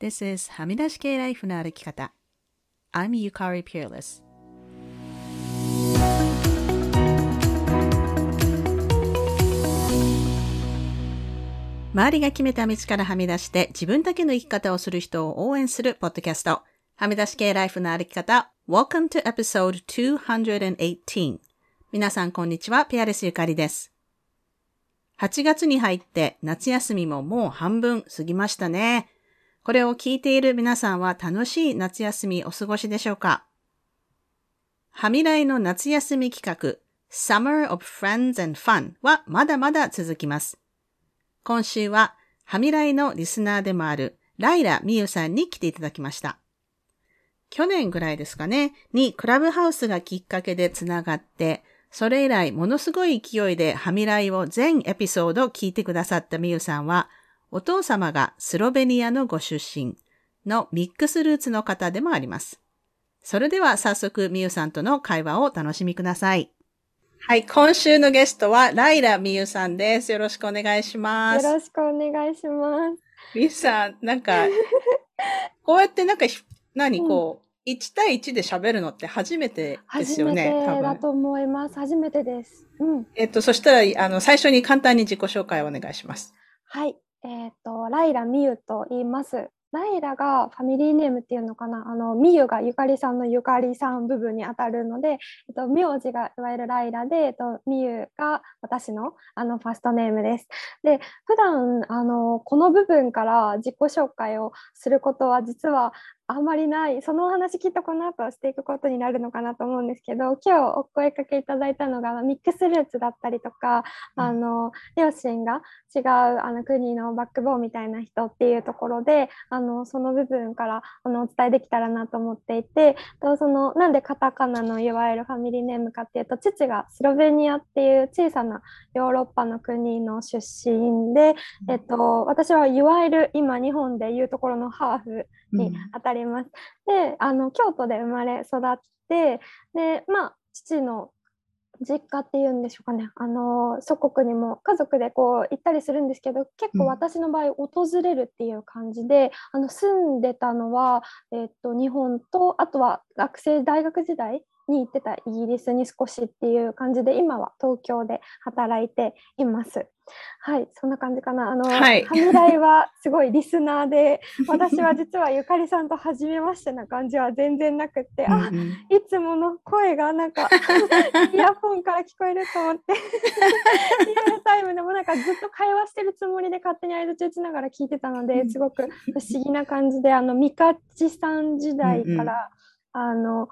This is はみ出し系ライフの歩き方。I'm Yukari Peerless. 周りが決めた道からはみ出して自分だけの生き方をする人を応援するポッドキャスト。はみ出し系ライフの歩き方。Welcome to episode 218. 皆さんこんにちは。ペアレスゆかりです。8月に入って夏休みももう半分過ぎましたね。これを聞いている皆さんは楽しい夏休みお過ごしでしょうか？はみらいの夏休み企画 Summer of Friends and Fun はまだまだ続きます。今週は、はみらいのリスナーでもある、ライラ・ミユさんに来ていただきました。去年ぐらいですかね、にクラブハウスがきっかけでつながって、それ以来ものすごい勢いではみらいを全エピソード聞いてくださったミユさんは、お父様がスロベニアのご出身のミックスルーツの方でもあります。それでは早速ミユさんとの会話をお楽しみください。はい、今週のゲストはライラミユさんです。よろしくお願いします。よろしくお願いします。ミユさん、なんか、こうやってなんか、何、こう、1対1で喋るのって初めてですよね。初めてだと思います。初めてです。うん。えっと、そしたら、あの、最初に簡単に自己紹介をお願いします。はい。えっ、と、ライラミユと言います。ライラがファミリーネームっていうのかな？あのミユがゆかりさんのゆかりさん部分にあたるので、えっと、名字がいわゆるライラで、えっと、ミユが私のあのファストネームです。で普段あのこの部分から自己紹介をすることは実はあんまりない。そのお話きっとこの後していくことになるのかなと思うんですけど今日お声かけいただいたのがミックスルーツだったりとか、うん、あの両親が違うあの国のバックボーンみたいな人っていうところであのその部分からあのお伝えできたらなと思っていてとそのなんでカタカナのいわゆるファミリーネームかっていうと父がスロベニアっていう小さなヨーロッパの国の出身で、えっと、私はいわゆる今日本でいうところのハーフにあたります。うん、であの京都で生まれ育ってでまあ父の実家っていうんでしょうかね。あの祖国にも家族でこう行ったりするんですけど結構私の場合訪れるっていう感じで、うん、あの住んでたのは、えー、っと日本とあとは学生大学時代に行ってたイギリスに少しっていう感じで今は東京で働いています。はい、そんな感じかな。あの、はい、ハミライはすごいリスナーで、私は実はゆかりさんと初めましてな感じは全然なくって、うんうん、あ、いつもの声がなんか イヤホンから聞こえると思って、リアルタイムでもなんかずっと会話してるつもりで勝手に合図打ちながら聞いてたので、すごく不思議な感じで、あの、ミカチさん時代から、うんうん、あの、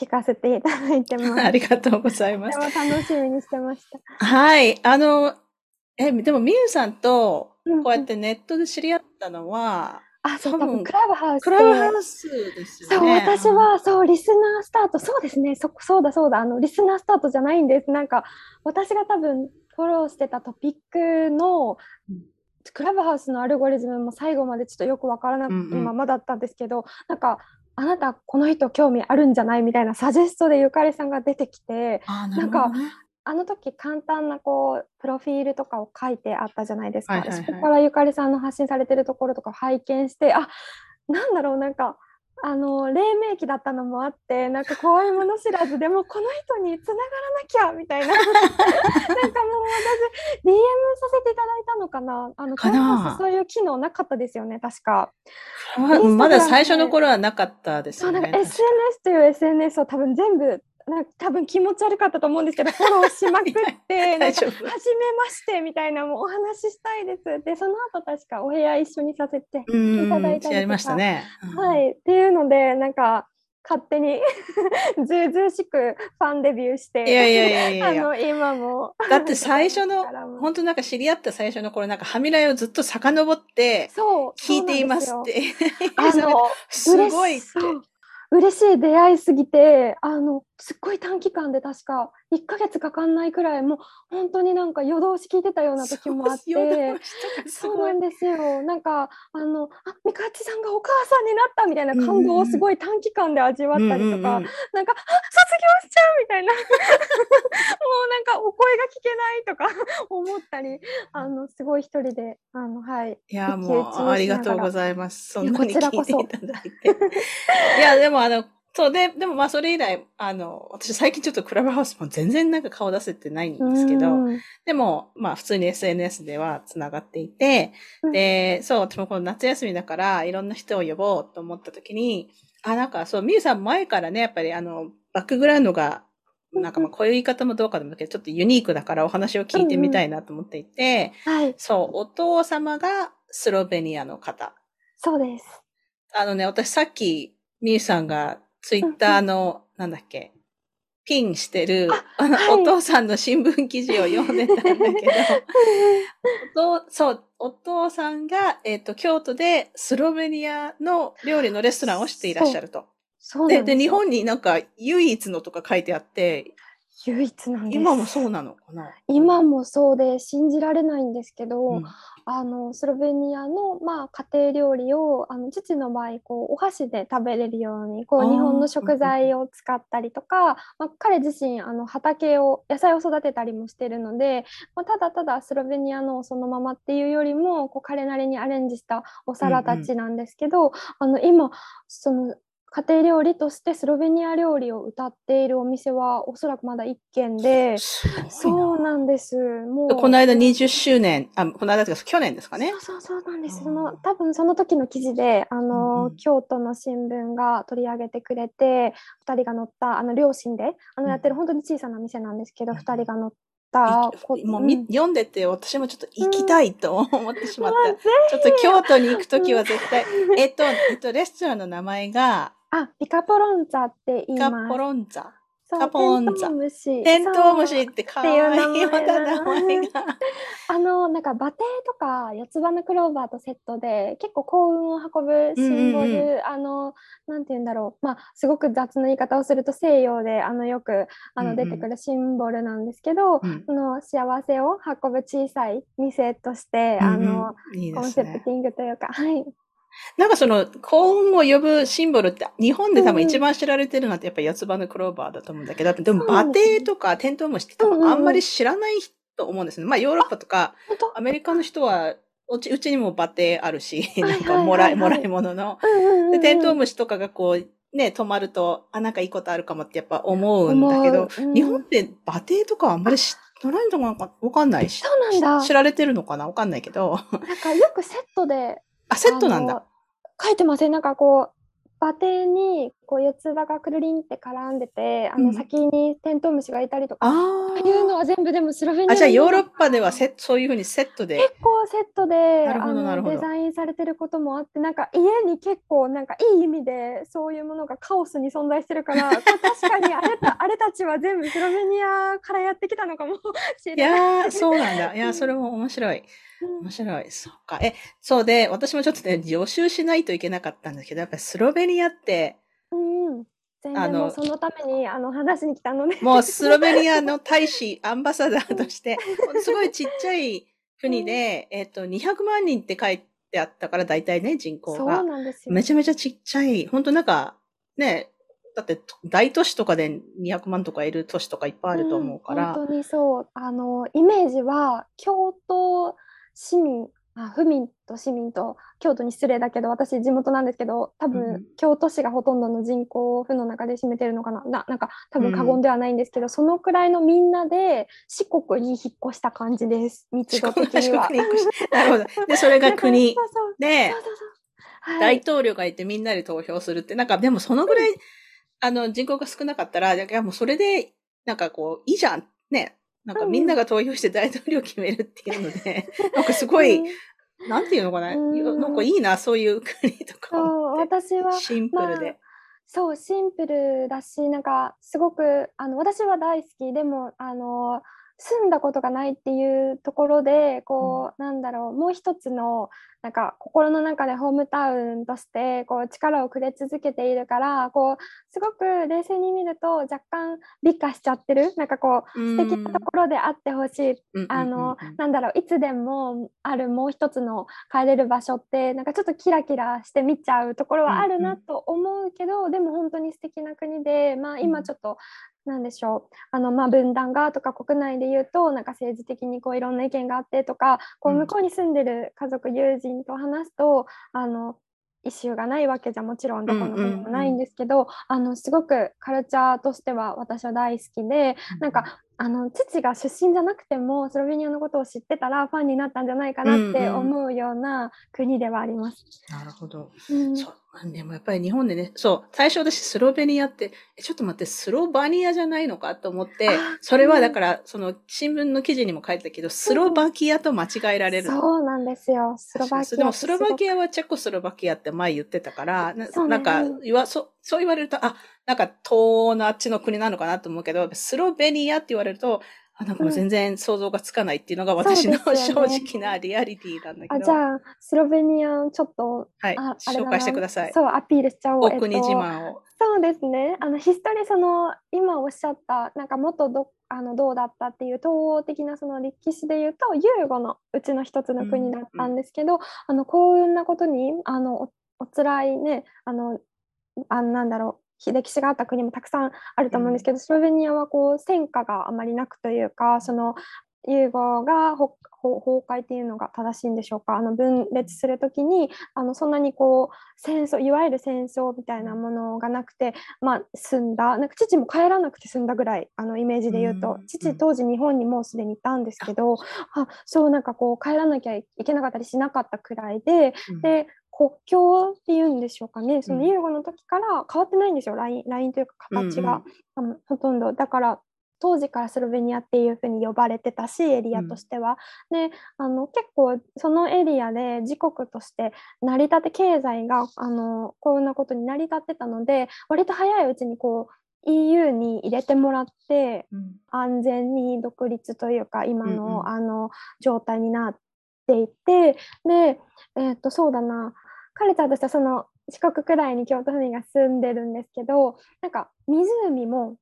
聞かせていただいてます。ありがとうございます。とても楽しみにしてました。はい。あの、え、でも、みゆさんと、こうやってネットで知り合ったのは、あ、そう、多分クラブハウス。クラブハウスですよね。そう、私は、そう、リスナースタート、そうですね、そ、そうだそうだ、あの、リスナースタートじゃないんです。なんか、私が多分、フォローしてたトピックの、クラブハウスのアルゴリズムも最後までちょっとよくわからないままだったんですけど、うんうん、なんか、あなたこの人興味あるんじゃない？みたいなサジェストでゆかりさんが出てきてな、ね,、んかあの時簡単なこうプロフィールとかを書いてあったじゃないですか、はいはいはい、そこからゆかりさんの発信されてるところとか拝見してあなんだろうなんかあの黎明期だったのもあってなんか怖いもの知らずでもこの人につながらなきゃみたいな。なんかもう私 DM させていただいたのかな。あのそういう機能なかったですよね確か。まだ最初の頃はなかったですよねそうなんか SNS という SNS を多分全部なんか多分気持ち悪かったと思うんですけど フォローしまくってなんか初めましてみたいなもうお話ししたいですでその後確かお部屋一緒にさせていただいたりとかましたね、はい。っていうのでなんか勝手に ずうずうしくファンデビューしていやいやいやいやあの今もだって最初の 本当なんか知り合った最初の頃なんかはみらいをずっと遡って聞いていますって。あのすごいって嬉しい出会いすぎてあのすっごい短期間で確か1ヶ月かかんないくらいもう本当になんか夜通し聞いてたような時もあって。そうなんですよ。なんかあのあミカチさんがお母さんになったみたいな感動をすごい短期間で味わったりとか、うんうんうん、なんかあ卒業しちゃうみたいな。もうなんかお声が聞けないとか。思ったり。あのすごい一人であのはい。いやもうありがとうございます。そんなに聞いていただいて。いやでもあのそうで、でもまあそれ以来、あの、私最近ちょっとクラブハウスも全然なんか顔出せてないんですけど、でもまあ普通に SNS では繋がっていて、で、そう、私もこの夏休みだからいろんな人を呼ぼうと思った時に、あ、なんかそう、みゆさん前からね、やっぱりあの、バックグラウンドが、なんかまあこういう言い方もどうかでもけど、ちょっとユニークだからお話を聞いてみたいなと思っていて、はい、そう、お父様がスロベニアの方。そうです。あのね、私さっきみゆさんがツイッターの、なんだっけ、ピンしてる、あの、はい、お父さんの新聞記事を読んでたんだけど、おそう、お父さんが、えっ、ー、と、京都でスロベニアの料理のレストランをしていらっしゃると。そう。でで、日本になんか唯一のとか書いてあって、唯一なんです。今もそうなの？かな今もそうで信じられないんですけど、うん、あのスロベニアの、まあ、家庭料理をあの父の場合こうお箸で食べれるようにこう日本の食材を使ったりとか、まあ、彼自身あの畑を野菜を育てたりもしてるので、まあ、ただただスロベニアのそのままっていうよりもこう彼なりにアレンジしたお皿たちなんですけど、うんうん、あの今その家庭料理としてスロベニア料理を歌っているお店はおそらくまだ1軒で、そうなんです。もう。この間20周年、あ、この間ですか、去年ですかね？そうそうそうなんです。その、多分その時の記事で、あの、うん京都の新聞が取り上げてくれて、2人が乗った、あの、両親で、あの、やってる本当に小さな店なんですけど、うん、2人が乗った。もう、うん、読んでて私もちょっと行きたいと思ってしまった。うん、ちょっと京都に行くときは絶対、えっと、えっと、レストランの名前が、あ、ピカポロンザって言います。ピカポロンザ。カポンザ。テントウムシって可愛いまた名前が。あの、なんか馬蹄とか四つ葉のクローバーとセットで結構幸運を運ぶシンボル、うんうん、あの、なんて言うんだろう。まあ、すごく雑な言い方をすると西洋であのよくあの出てくるシンボルなんですけど、うんうん、その幸せを運ぶ小さい店として、あの、うんうんいいね、コンセプティングというか、はい。なんかその幸運を呼ぶシンボルって日本で多分一番知られてるのってやっぱ四つ葉のクローバーだと思うんだけど、でも馬蹄とかテントウムシって多分あんまり知らないと思うんですね。まあヨーロッパとかアメリカの人はうちうちにも馬蹄あるし、なんかもらい、もらい物の。で、テントウムシとかがこう、ね、止まると、あ、なんかいいことあるかもってやっぱ思うんだけど、日本って馬蹄とかあんまり知らないのかわかんないし。そうなんだ。知られてるのかな？わかんないけど。なんかよくセットであ、セットなんだ。書いてませんなんかこう、馬蹄にこう四つ葉がくるりんって絡んでて、あの先にテントウムシがいたりとか、ああいうのは全部でもスロベニアあじゃあヨーロッパではセそういうふうにセットで結構セットであのデザインされてることもあってなんか家に結構なんかいい意味でそういうものがカオスに存在してるから 確かにあれたあれたちは全部スロベニアからやってきたのかもしれない。いやそうなんだ。いやそれも面白い。面白い。そっか。え、そうで、私もちょっとね、予習しないといけなかったんだけど、やっぱりスロベニアって、うん。全然もうそのためにあの話に来たので。もうスロベニアの大使、アンバサダーとして、すごいちっちゃい国で、うん、えっ、と、200万人って書いてあったから、大体ね、人口が。そうなんですよ。めちゃめちゃちっちゃい。本当なんか、ね、だって大都市とかで200万とかいる都市とかいっぱいあると思うから。うん、本当にそう。あの、イメージは、京都市民あ府民と市民と京都に失礼だけど私地元なんですけど多分、うん、京都市がほとんどの人口を府の中で占めてるのかな。ななんか多分過言ではないんですけど、うん、そのくらいのみんなで四国に引っ越した感じです。密度的には。なるほど。でそれが国。で大統領がいてみんなで投票するってなんかでもそのぐらい、うん、あの人口が少なかったらいやもうそれでなんかこういいじゃん。ねなんかみんなが投票して大統領決めるっていうので、なんかすごい、なんていうのかな、なんかいいな、そういう国とか私は。シンプルで。まあそう、シンプルだし、なんか、すごく、あの、私は大好き。でも、あの、住んだことがないっていうところでこう、うん、なんだろうもう一つのなんか心の中でホームタウンとしてこう力をくれ続けているからこうすごく冷静に見ると若干美化しちゃってる？なんかこう素敵なところであってほしい、あのなんだろういつでもあるもう一つの帰れる場所ってなんかちょっとキラキラして見ちゃうところはあるなと思うけど、でも本当に素敵な国で、まあ、今ちょっとなんでしょう。あの、まあ、分断がとか国内で言うとなんか政治的にこういろんな意見があってとかこう向こうに住んでる家族、友人と話すとあのイシューがないわけじゃもちろんどこの国もないんですけど、あのすごくカルチャーとしては私は大好きで、なんかあの父が出身じゃなくてもスロベニアのことを知ってたらファンになったんじゃないかなって思うような国ではあります。うんうん、なるほど、うん、そうでもやっぱり日本でね、そう、最初私スロベニアって、え、ちょっと待って、スロバニアじゃないのかと思って、それはだから、その新聞の記事にも書いてたけど、スロバキアと間違えられる。そうなんですよ。スロバキア。でもスロバキアはチェコスロバキアって前言ってたから、ななんか、言わ、そ、そう言われると、あ、なんか東欧のあっちの国なのかなと思うけど、スロベニアって言われると、あなんかもう全然想像がつかないっていうのが私の、正直なリアリティなんだけど。あじゃあ、スロベニアちょっと、はい、あ紹介してください。そう、アピールしちゃおう。お国自慢を、えっと。そうですね。あの、ヒストリー、その、今おっしゃった、なんかもっとどあのどうだったっていう統合的なその歴史で言うと、ユーゴのうちの一つの国だったんですけど、うんうん、あの幸運なことに、あのおお辛いね、あの、あなんだろう、歴史があった国もたくさんあると思うんですけど、スロベニアはこう戦火があまりなくというかそのユーゴが崩壊っていうのが正しいんでしょうか？あの分裂する時にあのそんなにこう戦争いわゆる戦争みたいなものがなくて、まあ、済んだなんか父も帰らなくて済んだぐらいあのイメージで言うと、父当時日本にもうすでにいたんですけど、あそうなん。かこう帰らなきゃいけなかったりしなかったくらいで、で国境っていうんでしょうかね、そのユーゴの時から変わってないんですよ、ラインラインというか形が、うんうん、ほとんど。だから当時からスロベニアっていうふうに呼ばれてたしエリアとしては。うん、であの結構そのエリアで自国として成り立て経済があのこんなことに成り立ってたので割と早いうちにこう EU に入れてもらって、うん、安全に独立というか今のうんうん、あの状態になっていてで、えー、とそうだなカルチャーとしてはその四国くらいに京都府民が住んでるんですけどなんか湖も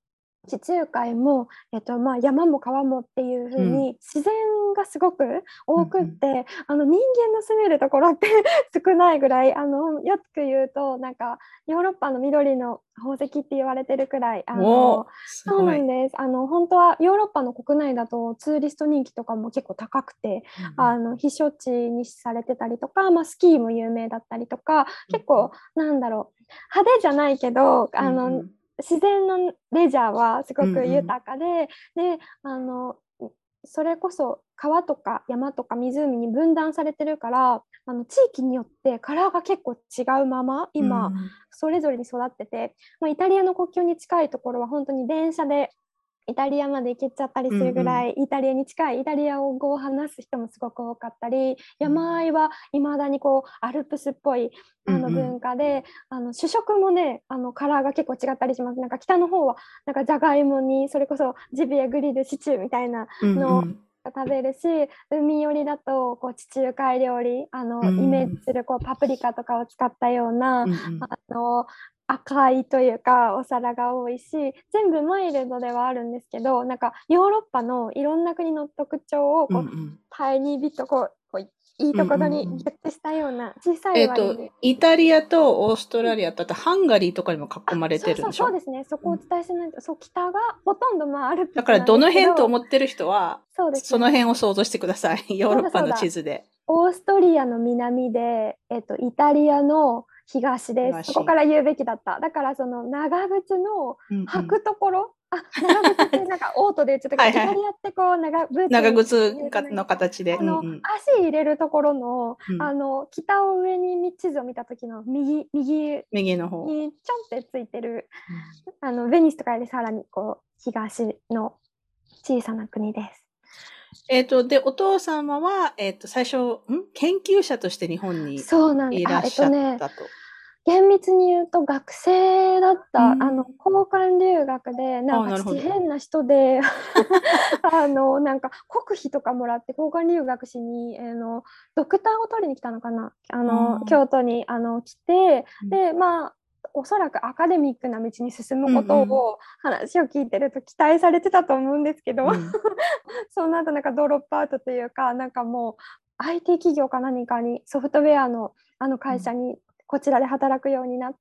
地中海も、えっとまあ、山も川もっていう風に、自然がすごく多くって、うん、あの人間の住めるところって 少ないぐらいあのよく言うとなんかヨーロッパの緑の宝石って言われてるくらいあのそうなんです。あの本当はヨーロッパの国内だとツーリスト人気とかも結構高くて、うん、あの避暑地にされてたりとか、まあ、スキーも有名だったりとか結構なんだろう。派手じゃないけどあの、うん自然のレジャーはすごく豊かで、うんうん、であのそれこそ川とか山とか湖に分断されてるからあの地域によってカラーが結構違うまま今、それぞれに育ってて、まあ、イタリアの国境に近いところは本当に電車でイタリアまで行けちゃったりするぐらい、うん。うん、イタリアに近いイタリア語を話す人もすごく多かったり、山あいはいまだにこうアルプスっぽいあの文化で、うんうん、あの主食もねあのカラーが結構違ったりします。なんか北の方はなんかじゃがいもにそれこそジビエグリルシチューみたいなのを食べるし、海寄りだとこう地中海料理あの、イメージするこうパプリカとかを使ったような、うんうん、あの赤いというかお皿が多いし全部マイルドではあるんですけどなんかヨーロッパのいろんな国の特徴をこう、うんうん、タイニービットこういいところにギュッとしたような小さい割に、えーと、イタリアとオーストラリアとあとハンガリーとかにも囲まれてるんでしょ？そうですね。そこをお伝えしないと、うん、そう北がほとんどまああるだからどの辺と思ってる人はそうです、ね、その辺を想像してください。ヨーロッパの地図で。オーストリアの南で、えーとイタリアの東です。そこから言うべきだった。だからその長靴の履くところ、あ長靴ってなんか オートでちょっとイタリアってこう長靴長靴の形で、あの、足入れるところの、うん、あの北を上に地図を見た時の右右右の方。にちょんってついてる、うん、あのベニスとかよりさらにこう東の小さな国です。えっ、ー、と、で、お父様は、えっ、ー、と、最初、ん？研究者として日本にいらっしゃったと。厳密に言うと学生だった、うん。あの交換留学でなんか変な人で あのなんか国費とかもらって交換留学しにあのドクターを取りに来たのかな。あの京都にあの来てうん。でまあおそらくアカデミックな道に進むことを話を聞いてると期待されてたと思うんですけど、うん。その後なんかドロップアウトというかなんかもう IT 企業か何かにソフトウェアのあの会社にこちらで働くようになって、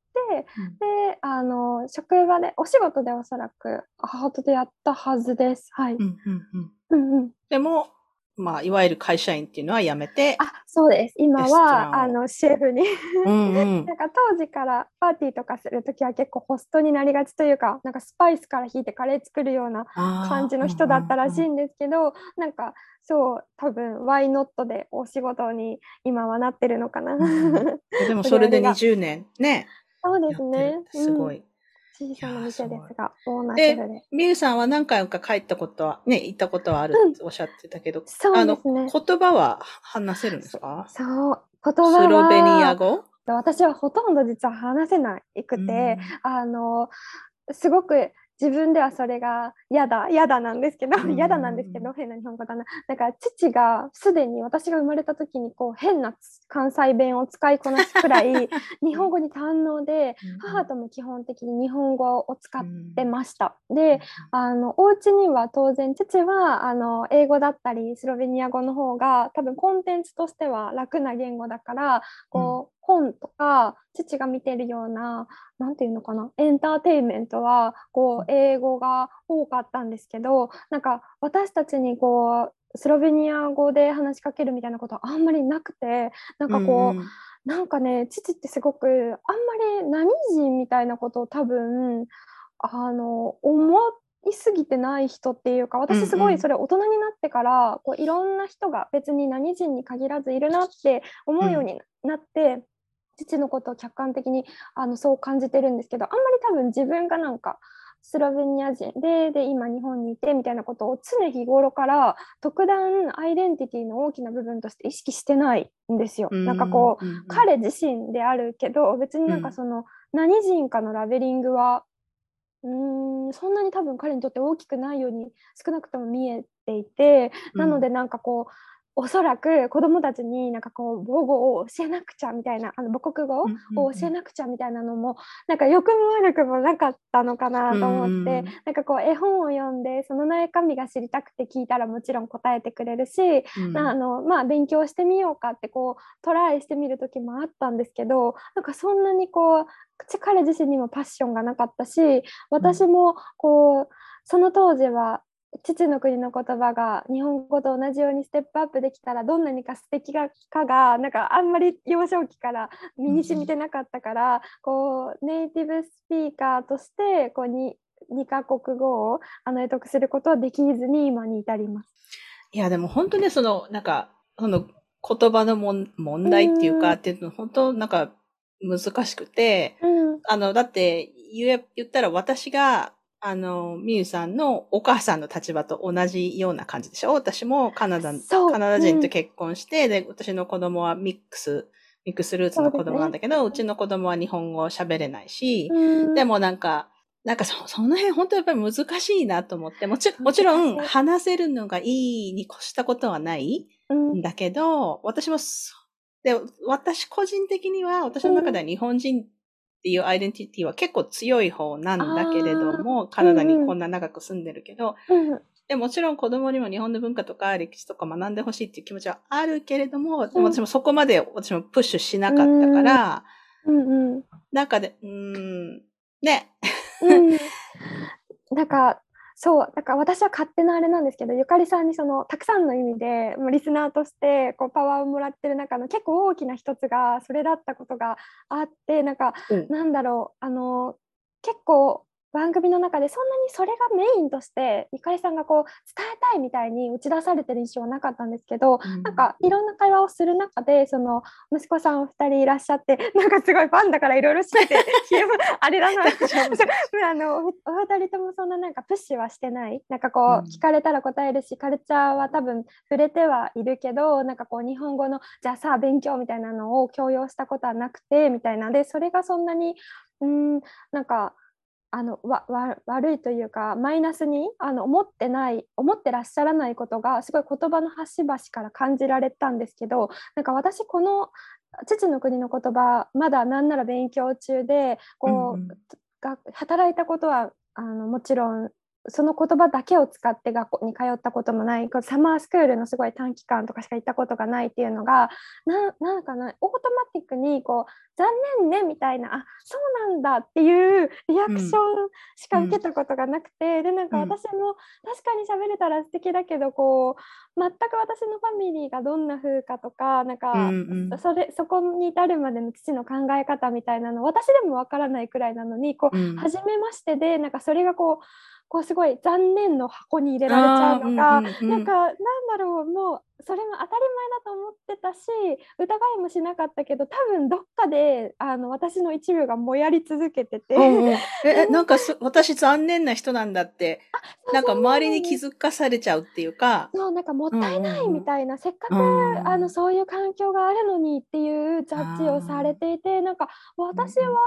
であの職場でお仕事でおそらく母と出会ったはずです。はい。うんうんうんうんうん、でも、まあ、いわゆる会社員っていうのは辞めて、あそうです。今はあのシェフにうんうん なんか当時からパーティーとかするときは結構ホストになりがちというかなんかスパイスから引いてカレー作るような感じの人だったらしいんですけど、なんかそう多分 Why not でお仕事に今はなってるのかな。んうん でもそれで売り上げが20年ね、そうですねすごうんい。小さな店ですが、オーナーシェフで。みゆさんは何回か帰ったことは、ね、行ったことはあるっておっしゃってたけど、そうあの、ですね。言葉は話せるんですか？そう、言葉はスロベニア語？私はほとんど実は話せないくて、あのすごく自分ではそれが嫌だ嫌だなんですけどうん嫌だなんですけど変な日本語だな。なんか父がすでに私が生まれた時にこう変な関西弁を使いこなすくらい 日本語に堪能で母とも基本的に日本語を使ってました。であのお家には当然父はあの英語だったりスロベニア語の方が多分コンテンツとしては楽な言語だからこう、本とか父が見てるようななんていうのかなエンターテインメントはこう英語が多かったんですけどなんか私たちにこうスロベニア語で話しかけるみたいなことはあんまりなくてなんかこう、んん。なんかね父ってすごくあんまり何人みたいなことを多分あの思いすぎてない人っていうか私すごうんうん。いそれ大人になってから、こういろんな人が別に何人に限らずいるなって思うようになって、父のことを客観的にあのそう感じてるんですけどあんまり多分自分がなんかスロベニア人でで今日本にいてみたいなことを常日頃から特段アイデンティティの大きな部分として意識してないんですよ。なんかこううんうん彼自身であるけど別になんうんかその何人かのラベリングはうーんそんなに多分彼にとって大きくないように少なくとも見えていてなのでなんかこうおそらく子どもたちになんかこう母語を教えなくちゃみたいなあの母国語を教えなくちゃみたいなのもなんか良くも悪くもなかったのかなと思って、なんかこう絵本を読んでその中身が知りたくて聞いたらもちろん答えてくれるし、うん。あのまあ、勉強してみようかってこうトライしてみる時もあったんですけどなんかそんなにこう口彼自身にもパッションがなかったし私もこうその当時は父の国の言葉が日本語と同じようにステップアップできたらどんなにか素敵かがなんかあんまり幼少期から身に染みてなかったから、こうネイティブスピーカーとしてこうに2カ国語をあの得得することはできずに今に至ります。いや、でも本当にその、なんか、その言葉のもん問題っていうか、うんっていうの本当なんか難しくて、うんあの、だって言え、言ったら私が、あの、みゆさんのお母さんの立場と同じような感じでしょ？私もカナダ、カナダ人と結婚して、で、私の子供はミックス、ミックスルーツの子供なんだけど、う,、ちの子供は日本語を喋れないし、うん。でもなんか、なんかそその辺本当やっぱり難しいなと思って、もちもちろん話せるのがいいに越したことはないうん。んだけど、私もそ、で、私個人的には、私の中では日本人っていうアイデンティティは結構強い方なんだけれども、カナダにこんな長く住んでるけど、うん。でもちろん子供にも日本の文化とか歴史とか学んでほしいっていう気持ちはあるけれども、でも私もそこまで私もプッシュしなかったから、うん。うん。なんかで、うーん、ね。うん、なんかそうだから私は勝手なあれなんですけどゆかりさんにそのたくさんの意味でもうリスナーとしてこうパワーをもらってる中の結構大きな一つがそれだったことがあってなんかうん。なんだろうあの結構番組の中でそんなにそれがメインとしてゆかりさんがこう伝えたいみたいに打ち出されてる印象はなかったんですけど、うん、なんかいろんな会話をする中でその息子さんお二人いらっしゃってなんかすごいファンだからいろいろ知ってあれだなあのお二人ともそんななんかプッシュはしてない。なんかこう、うん、聞かれたら答えるしカルチャーは多分触れてはいるけどなんかこう日本語のじゃあさあ勉強みたいなのを強要したことはなくてみたいな。でそれがそんなにうんなんかあのわ悪いというかマイナスにあの思ってない思ってらっしゃらないことがすごい言葉の端々から感じられたんですけどなんか私この父の国の言葉まだなんなら勉強中でこう、うん、働いたことはあのもちろんその言葉だけを使って学校に通ったこともないサマースクールのすごい短期間とかしか行ったことがないっていうのがなんかなオートマティックにこう残念ねみたいなあそうなんだっていうリアクションしか受けたことがなくて、うん、でなんか私も確かに喋れたら素敵だけどこう全く私のファミリーがどんな風かとかなんか、うんうん、それそこに至るまでの父の考え方みたいなの私でもわからないくらいなのにこう、うん、初めましてでなんかそれがこうこうすごい残念の箱に入れられちゃうのが、うんうんうん、なんかなんだろうもうそれも当たり前だと思ってたし疑いもしなかったけど多分どっかであの私の一部がもやり続けてて、うんうん、え なんか私残念な人なんだって。なんか周りに気づかされちゃうっていうか。そうなんかもったいないみたいな、うんうん、せっかく、うん、あのそういう環境があるのにっていうジャッジをされていてなんか私は、うん。うん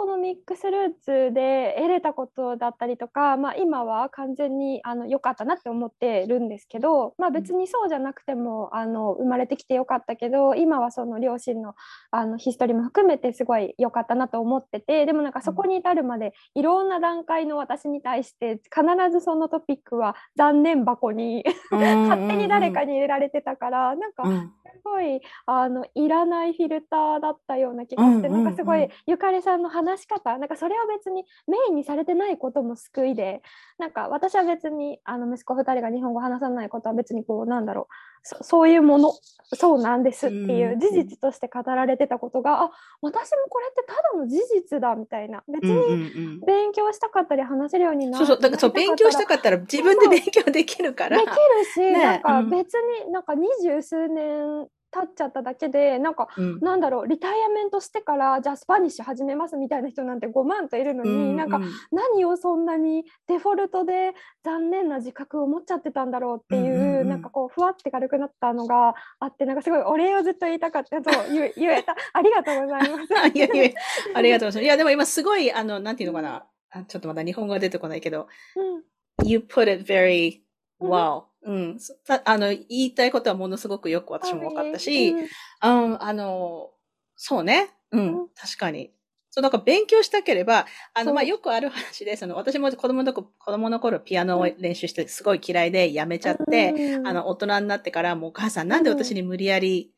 このミックスルーツで得れたことだったりとか、まあ、今は完全にあの良かったなって思ってるんですけど、まあ、別にそうじゃなくてもあの生まれてきてよかったけど今はその両親のあのヒストリーも含めてすごい良かったなと思っててでもなんかそこに至るまでいろんな段階の私に対して必ずそのトピックは残念箱に勝手に誰かに入れられてたからなんかすごいあのいらないフィルターだったような気がして、なんかすごいゆかりさんの話話し方なんかそれは別にメインにされてないことも救いでなんか私は別にあの息子2人が日本語話さないことは別にこうなんだろうそういうものそうなんですっていう事実として語られてたことが、うん、あ私もこれってただの事実だみたいな。別に勉強したかったり話せるようになる、そうそうだからそう勉強したかったら自分で勉強できるから。できるし、ね、なんか別になんか二十数年経っちゃっただけでなんか、うん、なんだろうリタイアメントしてからじゃあスパニッシュ始めますみたいな人なんて5万といるのに、うんうん、なんか何をそんなにデフォルトで残念な自覚を持っちゃってたんだろうっていう、うんうん、なんかこうふわって軽くなったのがあってなんかすごいお礼をずっと言いたかった。そう言 言えた。ありがとうございます。いやいやありがとうございます。いやでも今すごいあのなんていうのかな。あちょっとまだ日本語が出てこないけど、うん、You put it very well、うん。あの、言いたいことはものすごくよく私も分かったし、うん、あの、そうね。うん、確かに。そう、だか勉強したければ、あの、ま、よくある話で、その、私も子供の子供の頃ピアノを練習してすごい嫌いでやめちゃって、うん、あの、大人になってからもうお母さん。なん。で私に無理やり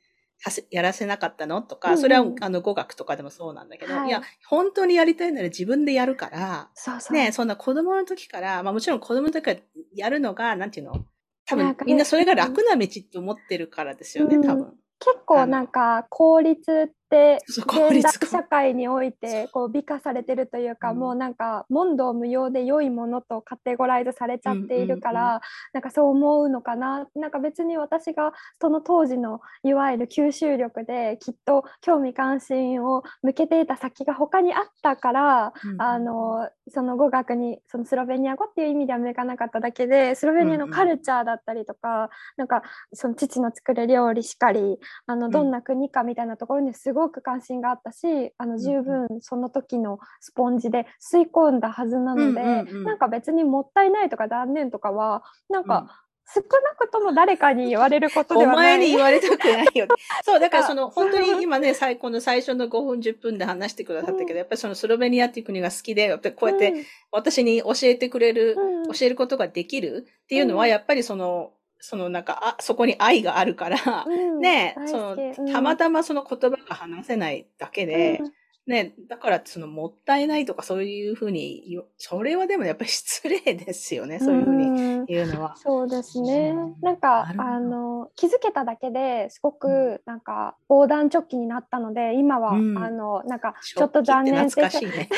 やらせなかったのとか、それは、あの、語学とかでもそうなん。だけど、はい、いや、本当にやりたいなら自分でやるから、そうそうね、そん。な子供の時から、まあもちろん。子供の時からやるのが、なんていうの？多分みんなそれが楽な道って思ってるからですよね、多分。結構なんか効率って現代社会においてこう美化されてるというか、もうなんか問答無用で良いものとカテゴライズされちゃっているから、なんかそう思うのかな？なんか別に私がその当時のいわゆる吸収力できっと興味関心を向けていた先が他にあったから、あのその語学にそのスロベニア語っていう意味では向かなかっただけでスロベニアのカルチャーだったりとか、なんかその父の作る料理しかりあのどんな国かみたいなところにすごく関心があったしあの十分その時のスポンジで吸い込んだはずなので、なんか別にもったいないとか断念とかはなんか、少なくとも誰かに言われることではない。お前に言われたくないよ、ね。そう、だからその、本当に今ね、最高の最初の5分10分で話してくださったけど、うん、やっぱりそのスロベニアっていう国が好きで、やっぱりこうやって私に教えてくれる、うん、教えることができるっていうのは、やっぱりその、そのなんか、あ、そこに愛があるから、うん、ね、その、たまたまその言葉が話せないだけで、ね、だからそのもったいないとかそういうふうにそれはでもやっぱり失礼ですよね、そういうふうに言うのは。そうですね。うん。なんかあの気づけただけですごくなんか防弾チョッキになったので今は、うん。あのなんかちょっと残念懐かしいね。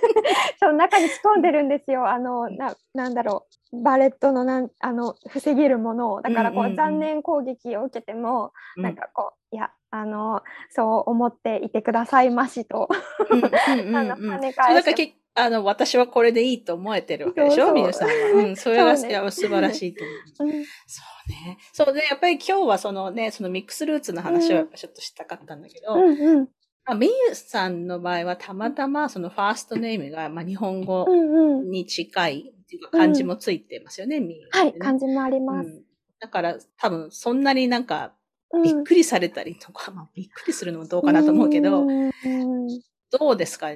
そう中に仕込んでるんですよ。あのななんだろうバレットのなんあの防げるものをだからこう、うんうんうん。残念攻撃を受けても、なんかこういやあのそう思っていてくださいましと。跳ね返し。てあの、私はこれでいいと思えてるわけでしょ？皆さんは。うん、それが、そうねいや素晴らしいと思う。うん。そうね。そうで、やっぱり今日はそのね、そのミックスルーツの話をちょっとしたかったんだけど、うんうん。まあ、みゆさんの場合はたまたまそのファーストネームが、まあ、日本語うんうん。に近いっていうか漢字もついてますよね、みゆ、はいね感じもあります。うん。だから多分そんなになんかうん。びっくりされたりとか、まあびっくりするのもどうかなと思うけど、うん。うんどうですか？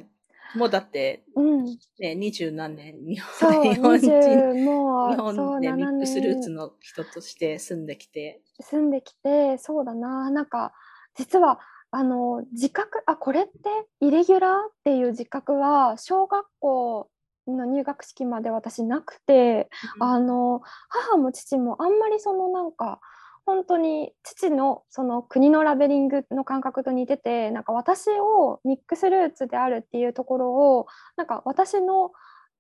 もうだってうん。ね、二十何年日本日本人、20もう日本でミックスルーツ7の人として住んできて、住んできてそうだな。なんか実はあの自覚あこれってイレギュラーっていう自覚は小学校の入学式まで私なくて、あの母も父もあんまりそのなんか本当に父のその国のラベリングの感覚と似ててなんか私をミックスルーツであるっていうところをなんか私の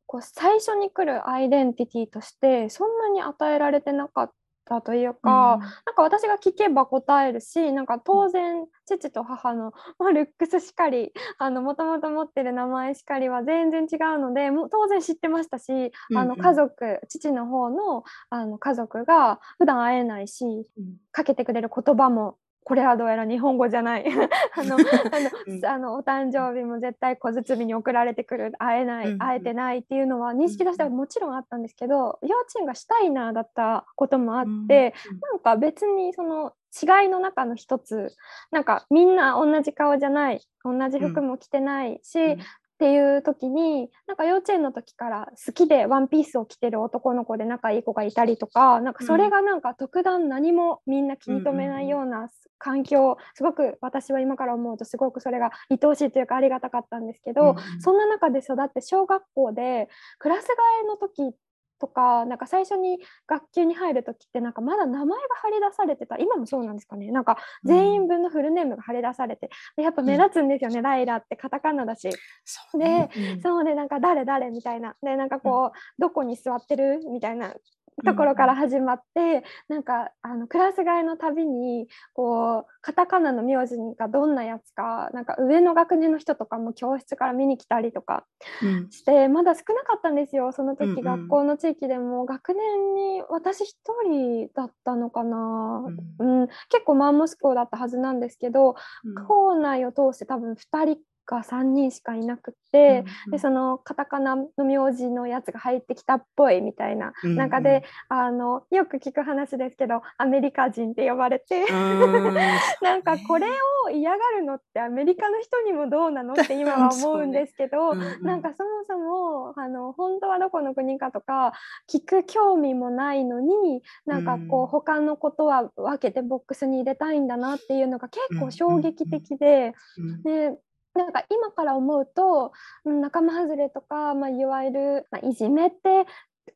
こう最初に来るアイデンティティとしてそんなに与えられてなかったというか、なんか私が聞けば答えるしなんか当然父と母の、まあ、ルックスしかりもともと持ってる名前しかりは全然違うのでもう当然知ってましたし、あのうん。うん家族父の方のあの家族が普段会えないしうん。かけてくれる言葉もこれはどうやら日本語じゃない。あの あの、お誕生日も絶対小包に送られてくる。会えない、会えてないっていうのは認識としてはもちろんあったんですけど、幼稚園がシュタイナーだったこともあって、なんか別にその違いの中の一つ。なんかみんな同じ顔じゃない同じ服も着てないし、うんっていう時になんか幼稚園の時から好きでワンピースを着てる男の子で仲いい子がいたりとかなんかそれがなんか特段何もみんな気に留めないような環境すごく私は今から思うとすごくそれが愛おしいというかありがたかったんですけど、そんな中で育って小学校でクラス替えの時とかなんか最初に学級に入る時ってなんかまだ名前が張り出されてた。今もそうなんですかね。なんか全員分のフルネームが張り出されて。でやっぱ目立つんですよね、ライラってカタカナだし。そうね。うんそうね。なんか誰誰みたいな。でなんかこう、どこに座ってるみたいなところから始まって、なんかあのクラス替えのたびにこうカタカナの名字がどんなやつかなんか上の学年の人とかも教室から見に来たりとかうん。してまだ少なかったんですよ。その時、うんうん。学校の地域でも。学年に私一人だったのかな、うん。結構マンモス校だったはずなんですけど、うん。校内を通して多分2人か3人しかいなくって、うんでそのカタカナの名字のやつが入ってきたっぽいみたいなうん中で、あのよく聞く話ですけどアメリカ人って呼ばれて、うん。なんかこれを嫌がるのってアメリカの人にもどうなのって 今は思うんですけど、うんうん。なんかそもそもあの本当はどこの国かとか聞く興味もないのになんかこう、うん。他のことは分けてボックスに入れたいんだなっていうのが結構衝撃的で。うん。でなんか今から思うと仲間外れとか、まあ、いわゆる、まあ、いじめって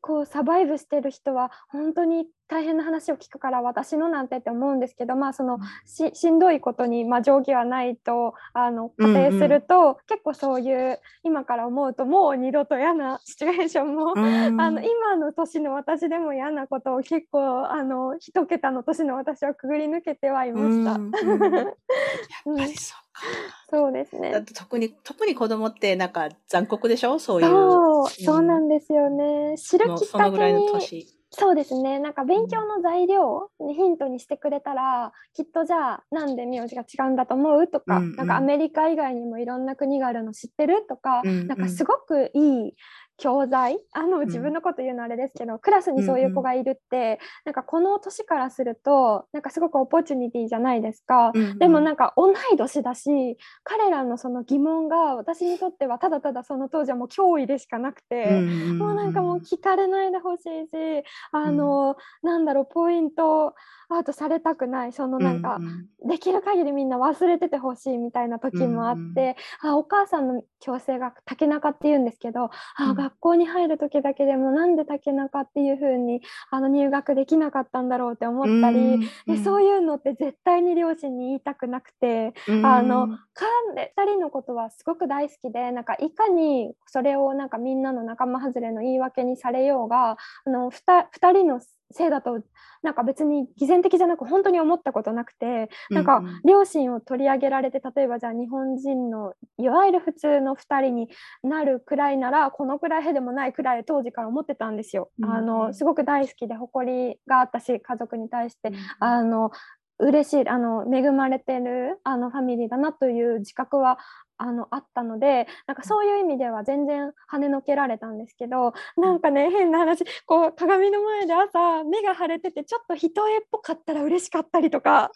こうサバイブしてる人は本当に大変な話を聞くから私のなんてって思うんですけど、まあ、そのししんどいことに、まあ、定規はないとあの仮定すると、結構そういう今から思うともう二度と嫌なシチュエーションも、うんあの今の年の私でも嫌なことを結構あの一桁の年の私はくぐり抜けてはいました。うんうん やっぱりそうか。そうですだっね。て特に、特に子供ってなんか残酷でしょ？そういう。そう、そうなんですよね。知るのきっかそのぐらいのけに、年。そうですね。なんか勉強の材料にヒントにしてくれたら、きっとじゃあなんで名字が違うんだと思うとか、うんうん。なんかアメリカ以外にもいろんな国があるの知ってるとか、うんうん。なんかすごくいい教材？あの自分のこと言うのあれですけど、うん、クラスにそういう子がいるって、うんうん、なんかこの年からするとなんかすごくオポチュニティじゃないですか、うんうん、でもなんか同い年だし彼らのその疑問が私にとってはただただその当時はもう脅威でしかなくて、うんうん、もうなんかもう聞かれないでほしいしあの、うん、なんだろうポイントアウトされたくないそのなんか、うんうん、できる限りみんな忘れててほしいみたいな時もあって、うんうん、あお母さんの矯正が竹中っていうんですけど、あ、うん、学校に入る時だけでもなんで竹中っていう風にあの入学できなかったんだろうって思ったり、でそういうのって絶対に両親に言いたくなくて、うん、あの彼2人のことはすごく大好きでなんかいかにそれをなんかみんなの仲間外れの言い訳にされようがあの 2, 2人のせいだとなんか別に偽善的じゃなく本当に思ったことなくてなんか両親を取り上げられて例えばじゃあ日本人のいわゆる普通の2人になるくらいならこのくらいへでもないくらい当時から思ってたんですよ。あのすごく大好きで誇りがあったし家族に対して、あの嬉しいあの恵まれてるあのファミリーだなという自覚はあのあったのでなんかそういう意味では全然跳ねのけられたんですけどなんかね変な話こう鏡の前で朝目が腫れててちょっと一重っぽかったら嬉しかったりとか。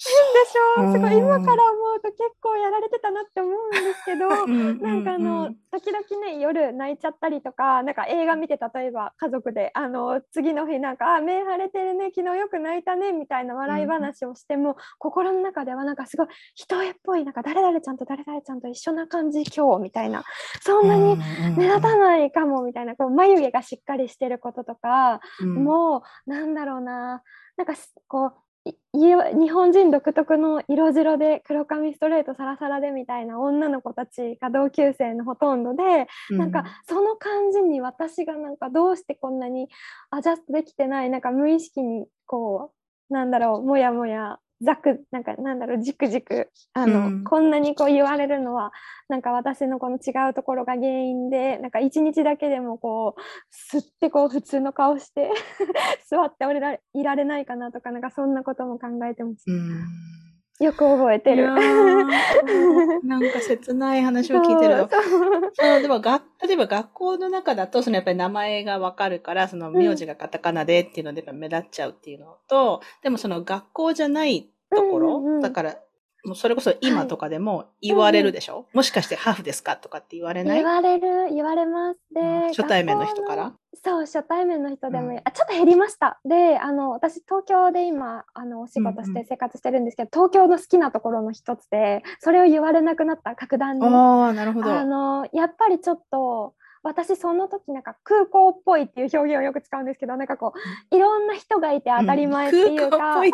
変でしょ？すごい今から思うと結構やられてたなって思うんですけど なんかあの時々ね夜泣いちゃったりとかなんか映画見て例えば家族であの次の日なんか「あ目腫れてるね昨日よく泣いたね」みたいな笑い話をしても、心の中ではなんかすごい一重っぽいなんか誰々ちゃんと誰々ちゃんと一緒な感じ今日みたいな。そんなに目立たないかもみたいな。こう眉毛がしっかりしてることとか、うん、もうなんだろうな。なんかこう日本人独特の色白で黒髪ストレートサラサラでみたいな女の子たちが同級生のほとんどで、うん、なんかその感じに私がなんかどうしてこんなにアジャストできてないなんか無意識にこうなんだろうもやもやざくなんかなんだろうじくじくあの、うん、こんなにこう言われるのはなんか私のこの違うところが原因でなんか一日だけでもこう吸ってこう普通の顔して 座っておれらいられないかなとかなんかそんなことも考えてます。うんよく覚えてる。なんか切ない話を聞いてると。そうでもが、例えば学校の中だと、そのやっぱり名前がわかるから、その名字がカタカナでっていうので目立っちゃうっていうのと、でもその学校じゃないところ、だからもうそれこそ今とかでも言われるでしょ、はいうん、もしかしてハーフですかとかって言われない？言われる、言われます。で、初対面の人から？そう、初対面の人でも、うん、あ、ちょっと減りました。で、あの、私、東京で今、あの、お仕事して生活してるんですけど、うんうん、東京の好きなところの一つで、それを言われなくなった格段に。ああ、なるほど。あの、やっぱりちょっと、私その時なんか空港っぽいっていう表現をよく使うんですけどなんかこういろんな人がいて当たり前っていうか、うん、空港っ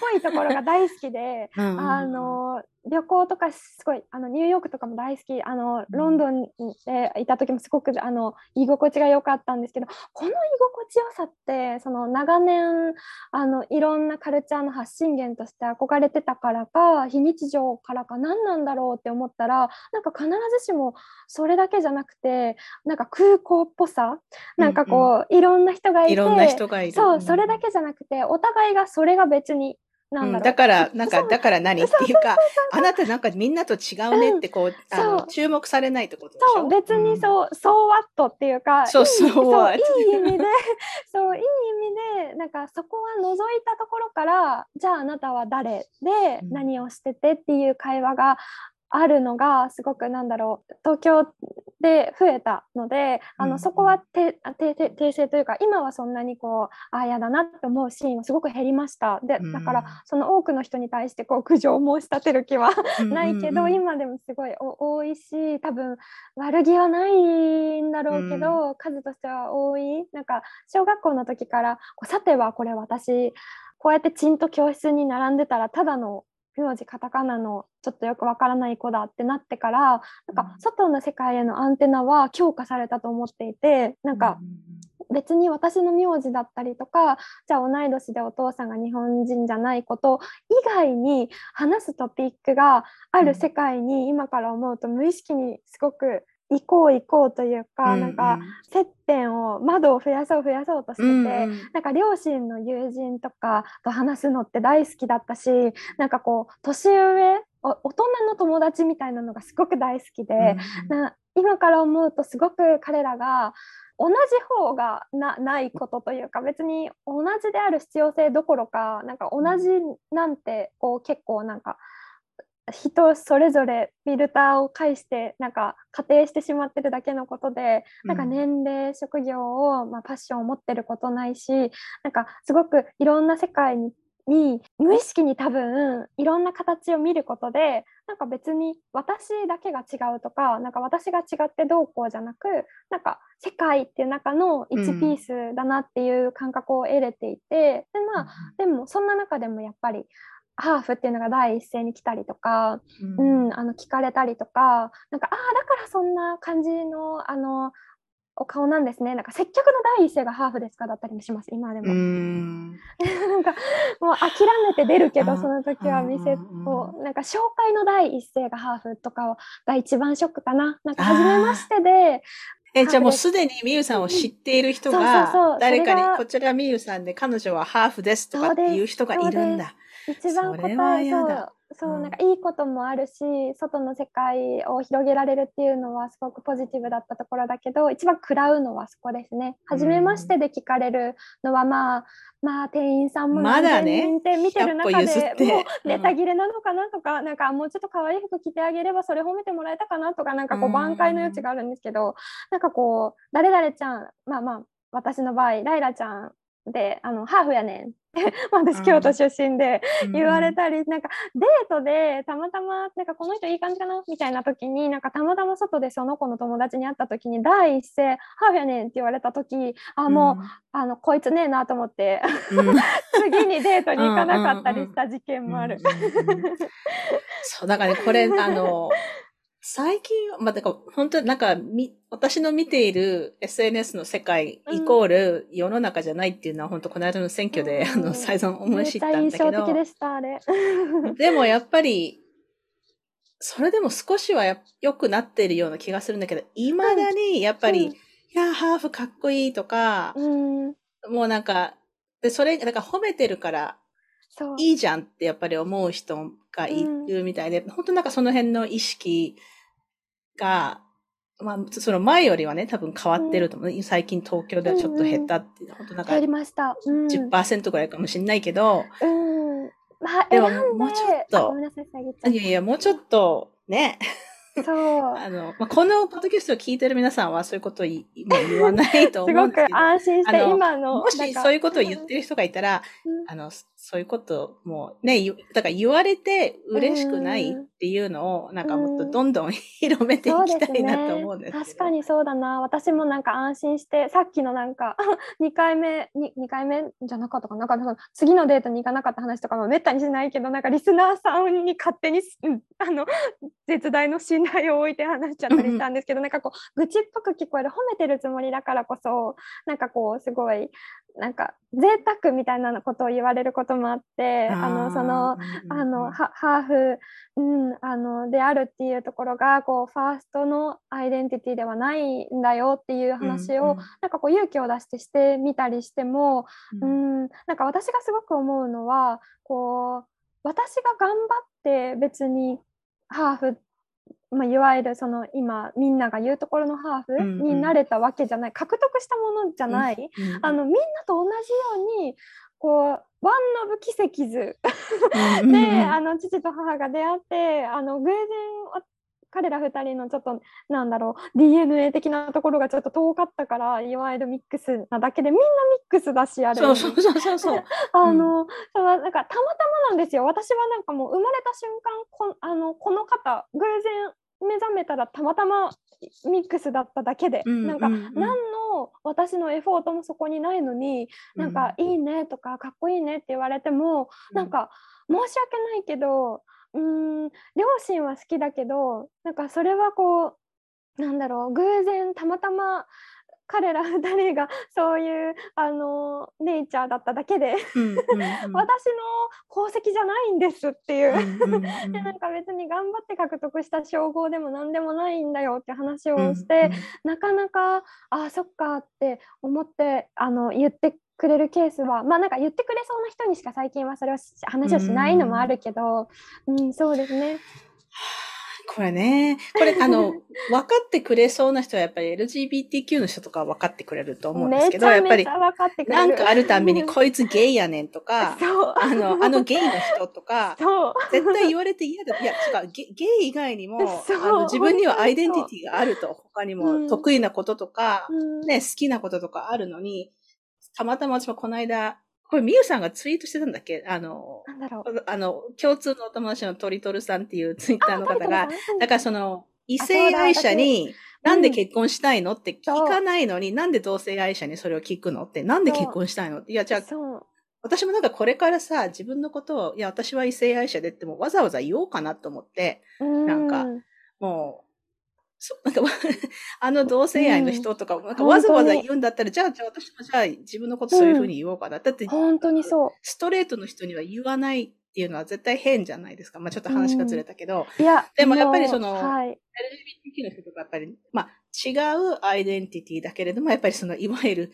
ぽい ところが大好きで、あの旅行とかすごいあのニューヨークとかも大好き。あのロンドンでいた時もすごくあの居心地が良かったんですけどこの居心地よさってその長年あのいろんなカルチャーの発信源として憧れてたからか非日常からか何なんだろうって思ったらなんか必ずしもそれだけじゃなくてなんか空港っぽさなんかこう、うんうん、いろんな人がいてそうそれだけじゃなくてお互いがそれが別になんだう。ん、だから、なんか、だから何？っていうか、あなたなんかみんなと違うねってこう、うん、あの注目されないってことでしょ？そう、別にそう、そうワットっていうか、そう、そう、そういい意味で、そう、いい意味で、なんかそこは覗いたところから、じゃああなたは誰で何をしててっていう会話があるのがすごくなんだろう東京で増えたのであの、うん、そこは訂正というか今はそんなにこうああ嫌だなって思うシーンはすごく減りました。でだからその多くの人に対してこう苦情を申し立てる気はないけど、今でもすごい多いし多分悪気はないんだろうけど、うん、数としては多い。なんか小学校の時からさてはこれ私こうやってちんと教室に並んでたらただの名字カタカナのちょっとよくわからない子だってなってからなんか外の世界へのアンテナは強化されたと思っていてなんか別に私の名字だったりとかじゃあ同い年でお父さんが日本人じゃないこと以外に話すトピックがある世界に今から思うと無意識にすごく行こう行こうというか、うんうん、なんか接点を窓を増やそう増やそうとしてて、うんうん、なんか両親の友人とかと話すのって大好きだったしなんかこう年上大人の友達みたいなのがすごく大好きで、うん、な今から思うとすごく彼らが同じ方がなないことというか別に同じである必要性どころかなんか同じなんてこう結構なんか人それぞれフィルターを介してなんか仮定してしまってるだけのことでなんか年齢、職業を、まあ、パッションを持ってることないしなんかすごくいろんな世界にに無意識に多分いろんな形を見ることでなんか別に私だけが違うとかなんか私が違ってどうこうじゃなくなんか世界っていう中の1ピースだなっていう感覚を得れていて、でまあでもそんな中でもやっぱりハーフっていうのが第一声に来たりとか、うん、うん、あの聞かれたりとかなんかああだからそんな感じのあのお顔なんですね。なんか接客の第一声がハーフですかだったりもします今でも。ん。なんかもう諦めて出るけどその時は店をなんか紹介の第一声がハーフとかが一番ショックかな。なんか初めましてでえ、じゃあもうす。でにみゆさんを知っている人が、誰かに、こちらみゆさんで彼女はハーフですとかっていう人がいるんだ。一番答えそうそう、なんかいいこともあるし外の世界を広げられるっていうのはすごくポジティブだったところだけど一番食らうのはそこですね。初めましてで聞かれるのはまあまあ店員さんもまだね。って見てる中でもうネタ切れなのかなとか、うん、なんかもうちょっと可愛い服着てあげればそれ褒めてもらえたかなとかなんかこう挽回の余地があるんですけど、なんかこう誰々ちゃんまあまあ私の場合ライラちゃんであのハーフやね ん。私京都出身で言われたり、うん、なんかデートでたまたまなんかこの人いい感じかな？みたいな時になんかたまたま外でその子の友達に会った時に第一声「ハーフやねん」って言われた時あもう、うん、あのこいつねえなと思って、うん、次にデートに行かなかったりした事件もある。そうだからねこれあの最近、まあ、だから本当なんかみ、私の見ている SNS の世界イコール世の中じゃないっていうのは、本当この間の選挙で、うん、あの、再三思い知ったんだけど。印象的でした、あれ。でもやっぱり、それでも少しは良くなっているような気がするんだけど、未だにやっぱり、うん、いや、ハーフかっこいいとか、うん、もうなんか、で、それ、だから褒めてるから、いいじゃんってやっぱり思う人がいるみたいで、うん、本当なんかその辺の意識が、まあ、その前よりはね、多分変わってると思う。うん、最近東京ではちょっと減ったって、うんうん、本当なんか、減りました。うん、10%ぐらいかもしれないけど、うん。まあ、でももうちょっと、いやいや、もうちょっと、ね、そう。あの、まあ、このポッドキャストを聞いてる皆さんはそういうことを言言わないと思うんですけど。すごく安心して今の。もしそういうことを言ってる人がいたら、うん、あの、そういうこともね、だから言われて嬉しくないっていうのを、なんかもっとどんどん広めていきたいなと思うんです、ね、確かにそうだな。私もなんか安心して、さっきのなんか、2回目、2, 2回目じゃなかったかな。なんか次のデートに行かなかった話とかもめったにしないけど、なんかリスナーさんに勝手に、あの、絶大の信頼を置いて話しちゃったりしたんですけど、なんかこう、愚痴っぽく聞こえる、褒めてるつもりだからこそ、なんかこう、すごい、なんか贅沢みたいなことを言われることもあってあのそのあのハーフ、うん、あのであるっていうところがこうファーストのアイデンティティではないんだよっていう話を、うんうん、なんかこう勇気を出してしてみたりしても、うん、うんなんか私がすごく思うのはこう私が頑張って別にハーフまあ、いわゆるその今みんなが言うところのハーフになれたわけじゃない、うんうん、獲得したものじゃない、うんうん、あのみんなと同じようにこうワンノブ奇跡図であの父と母が出会ってあの偶然彼ら2人のちょっとなんだろう DNA 的なところがちょっと遠かったからいわゆるミックスなだけでみんなミックスだしあれ。そうそうそうそう あの、うん、なんかたまたまなんですよ。私はなんかもう生まれた瞬間こあのこの方偶然目覚めたらたまたまミックスだっただけで、うん、なんか、うん、何の私のエフォートもそこにないのに、うん、なんかいいねとかかっこいいねって言われても、うん、なんか申し訳ないけどうん両親は好きだけどなんかそれはこうなんだろう偶然たまたま彼ら2人が そういうあのネイチャーだっただけで 私の功績じゃないんですっていう。でなんか別に頑張って獲得した称号でも何でもないんだよって話をして、なかなかあそっかって思ってあの言ってくれるケースはまあなんか言ってくれそうな人にしか最近はそれを話をしないのもあるけど、うん、うん、そうですね。これね、これあの、分かってくれそうな人はやっぱり LGBTQ の人とかは分かってくれると思うんですけど、やっぱり、なんかあるたびにこいつゲイやねんとか、あの、あのゲイの人とか、絶対言われて嫌だ。いや、違う、ゲゲイ以外にも、あの自分にはアイデンティティがあると、他にも得意なこととか、ね、好きなこととかあるのに、たまたま私もこの間、これ、みゆさんがツイートしてたんだっけ？あの、なんだろう。あの、共通のお友達のトリトルさんっていうツイッターの方が、だからその、異性愛者に、なんで結婚したいの？って聞かないのに、なんで同性愛者にそれを聞くの？って、なんで結婚したいの？って、いや、じゃあ、私もなんかこれからさ、自分のことを、いや、私は異性愛者でってもわざわざ言おうかなと思って、なんか、もう、そなんか あの同性愛の人とか、なんかわざわざ言うんだったら、じゃあ、じゃあ私もじゃあ自分のことそういうふうに言おうかな。だって、本当にそう。ストレートの人には言わないっていうのは絶対変じゃないですか。まあちょっと話がずれたけど。いや、でもやっぱりその、はい、LGBTQ の人とかやっぱり、まあ違うアイデンティティだけれども、やっぱりその、いわゆる、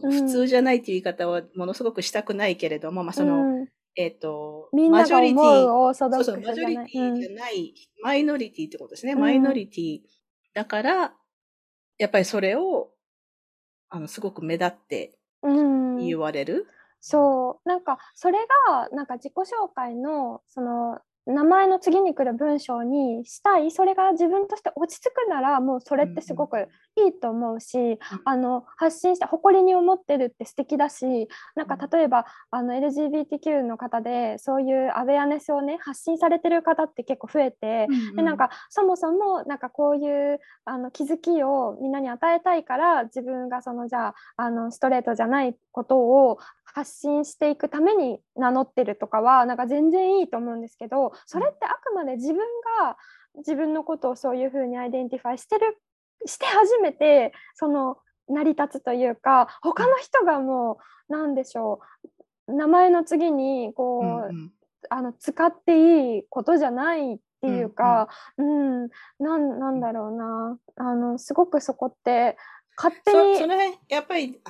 普通じゃないっていう言い方はものすごくしたくないけれども、まあその、えっ、ー、と、マジョリティ、そうそう、マジョリティじゃない、マイノリティってことですね。マイノリティだから、やっぱりそれを、あの、すごく目立って言われる。うん、そう。なんか、それが、なんか自己紹介の、その、名前の次に来る文章にしたいそれが自分として落ち着くならもうそれってすごくいいと思うし、うん、あの発信して誇りに思ってるって素敵だしなんか例えばあの LGBTQ の方でそういうアウェアネスをね発信されてる方って結構増えて、うんうん、でなんかそもそもなんかこういうあの気づきをみんなに与えたいから自分がそのじゃああのストレートじゃないことを発信していくために名乗ってるとかはなんか全然いいと思うんですけどそれってあくまで自分が自分のことをそういうふうに identify してるして初めてその成り立つというか他の人がもう何でしょう名前の次にこう、うんうん、あの使っていいことじゃないっていうか、うん、うん、なんなんだろうな。あのすごくそこって勝手にそそれやっぱり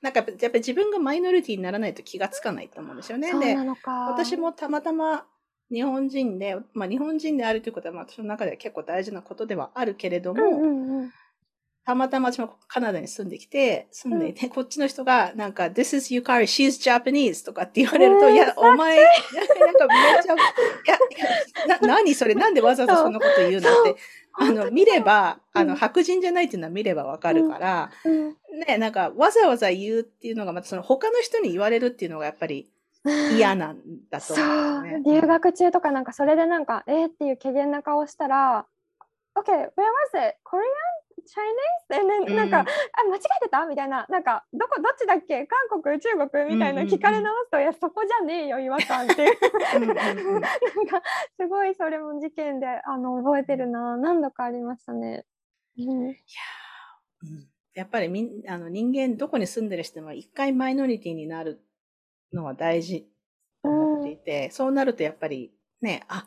なんかやっぱり自分がマイノリティにならないと気がつかないと思うんですよね。で私もたまたま日本人で、まあ日本人であるということは、まあ私の中では結構大事なことではあるけれども、うんうんうん、たまたま私もカナダに住んできて、住んでいて、うん、こっちの人が、なんか、This is Yukari, she's Japanese とかって言われると、いや、お前、なんかめっちゃ、いや、な、何それ、なんでわざわざそんなこと言うの？って、あの、見れば、あの、白人じゃないっていうのは見ればわかるから、ね、なんか、わざわざ言うっていうのが、またその他の人に言われるっていうのがやっぱり、嫌なんだとね、そう、留学中とかなんかそれでなんか、えー、っていう怪げな顔したら、OK, where was it? Korean? Chinese? で、なんか、うん、あ、間違えてた？みたいな、なんか、どこ、どっちだっけ？韓国、中国みたいな聞かれ直すと、うんうんうん、いや、そこじゃねえよ、違和感っていう。なんか、すごいそれも事件で、あの、覚えてるな。何度かありましたね。うん、いや、うん、やっぱりみんあの人間、どこに住んでる人も一回マイノリティになるのは大事と思っていて、そうなるとやっぱりね、あ、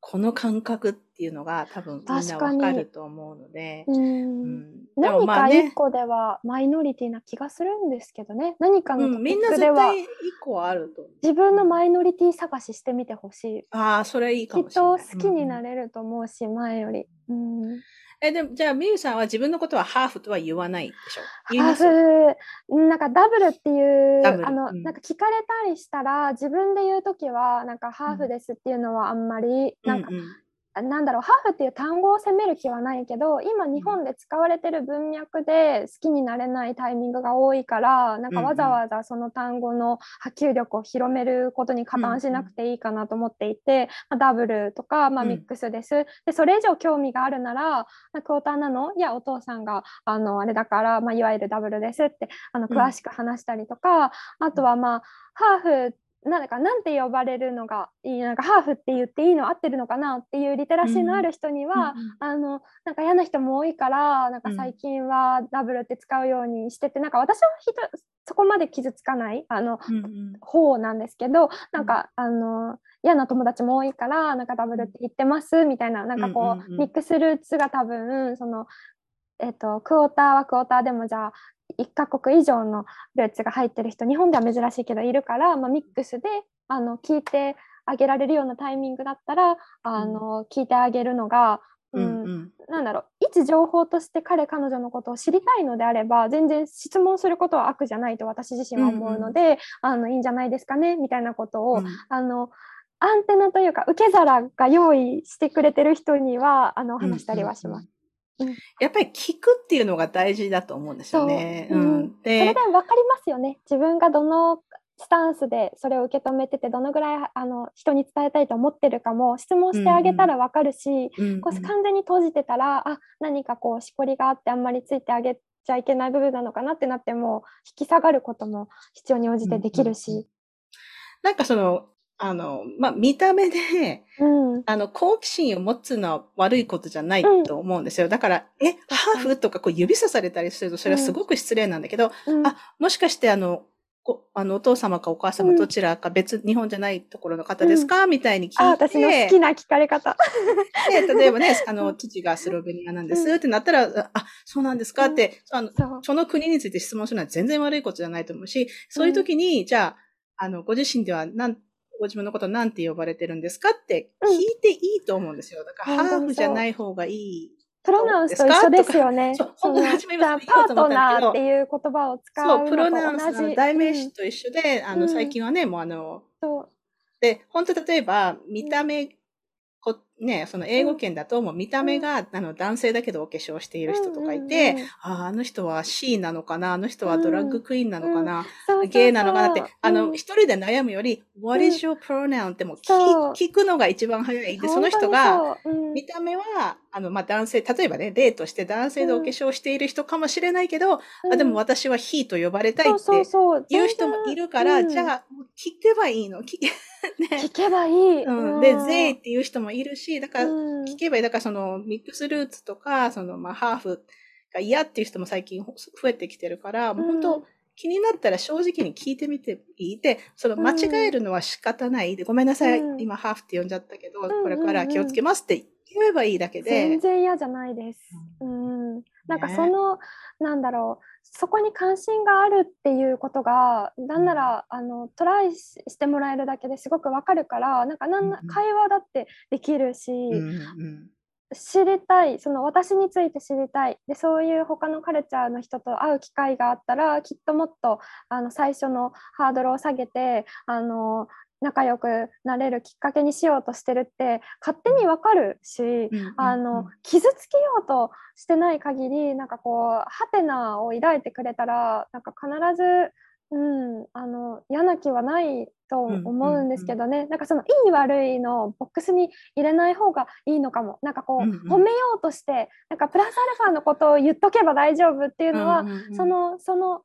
この感覚っていうのが多分みんなわかると思うので。うんうん、何か一個ではマイノリティな気がするんですけどね。何かのトピックでは、一個あると。自分のマイノリティ探ししてみてほしい。ああ、それいいかもしれない。きっと好きになれると思うし、前より。うんえ、でも、じゃあ、みゆさんは自分のことはハーフとは言わないでしょ？ハーフ、なんかダブルっていう、あの、うん、なんか聞かれたりしたら、自分で言うときは、なんかハーフですっていうのはあんまり、なんか、うん。うんなんだろうハーフっていう単語を責める気はないけど今日本で使われてる文脈で好きになれないタイミングが多いからなんかわざわざその単語の波及力を広めることに加担しなくていいかなと思っていて、まあ、ダブルとか、まあ、ミックスです、でそれ以上興味があるならクォーターなのいやお父さんがあのあれだから、まあ、いわゆるダブルですってあの詳しく話したりとか、あとはまあハーフなんかなんて呼ばれるのがいいなんかハーフって言っていいの合ってるのかな？っていうリテラシーのある人には、うん、あのなんか嫌な人も多いからなんか最近はダブルって使うようにしてて、うん、なんか私は人そこまで傷つかないあの、うんうん、方なんですけどなんか、あの嫌な友達も多いからなんかダブルって言ってますみたいななんかこう、ミックスルーツが多分そのえっと、クォーターはクォーターでもじゃあ1カ国以上のルーツが入ってる人日本では珍しいけどいるから、まあ、ミックスであの聞いてあげられるようなタイミングだったらあの、うん、聞いてあげるのが、うん、うん、なんだろうい一情報として彼彼女のことを知りたいのであれば全然質問することは悪じゃないと私自身は思うので、うんうん、あのいいんじゃないですかねみたいなことを、うん、あのアンテナというか受け皿が用意してくれてる人にはあの話したりはします。うんうんうん、やっぱり聞くっていうのが大事だと思うんですよね。うん、でそれで分かりますよね。自分がどのスタンスでそれを受け止めててどのぐらいあの人に伝えたいと思ってるかも質問してあげたら分かるし、うんうん、こう完全に閉じてたらあ何かこうしこりがあってあんまりついてあげちゃいけない部分なのかなってなっても引き下がることも必要に応じてできるし。うんうん、なんかそのあの、まあ、見た目で、うん、あの、好奇心を持つのは悪いことじゃないと思うんですよ。だから、え、ハーフ？とかこう指さされたりすると、それはすごく失礼なんだけど、うん、あ、もしかしてあの、あの、お父様かお母様どちらか別、うん、日本じゃないところの方ですか、うん、みたいに聞いて。あ、私の好きな聞かれ方。で、例えばね、あの、父がスロベニアなんです、ってなったら、あ、そうなんですか？って、あのその国について質問するのは全然悪いことじゃないと思うし、そういう時に、じゃあ、あの、ご自身ではなん、ご自分のことなんて呼ばれてるんですかって聞いていいと思うんですよ。だから、ハーフじゃない方がいいプロナウンスと一緒ですよね。そう、本当に初めパートナーっていう言葉を使う。そう、プロナウンスの代名詞と一緒で、うん、あの、最近はね、もうあの、そう。で、本当例えば、見た目こね、その英語圏だともう見た目が、あの男性だけどお化粧している人とかいて、うんうんうん、ああ、あの人は C なのかなあの人はドラッグクイーンなのかな、うん。うん、ゲイなのかなって、あの、一人で悩むより、What is your pronoun? っても聞くのが一番早い。で、その人が、見た目は、あの、まあ、男性、例えばね、例として男性でお化粧している人かもしれないけど、あでも私は he と呼ばれたいっていう人もいるから、じゃあ、聞けばいいの。聞 ね、聞けばいい。うん。で、税っていう人もいるし、だから、聞けばいい。だから、その、ミックスルーツとか、その、まあ、ハーフが嫌っていう人も最近増えてきてるから、もう本当、気になったら正直に聞いてみていい。で、その間違えるのは仕方ない。で、ごめんなさい、うん、今ハーフって呼んじゃったけど、これから気をつけますって言えばいいだけで。全然嫌じゃないです。うん。なんかその、ね、なんだろう、そこに関心があるっていうことがなんならあのトライしてもらえるだけですごくわかるからなんかなんな会話だってできるし、知りたいその私について知りたい。でそういう他のカルチャーの人と会う機会があったらきっともっとあの最初のハードルを下げてあの仲良くなれるきっかけにしようとしてるって勝手にわかるし、あの傷つけようとしてない限りなんかこうハテナを抱いてくれたらなんか必ず、うん、あの嫌な気はないと思うんですけどね、なんかそのいい悪いのボックスに入れない方がいいのかも。なんかこう、褒めようとしてなんかプラスアルファのことを言っとけば大丈夫っていうのは、そのその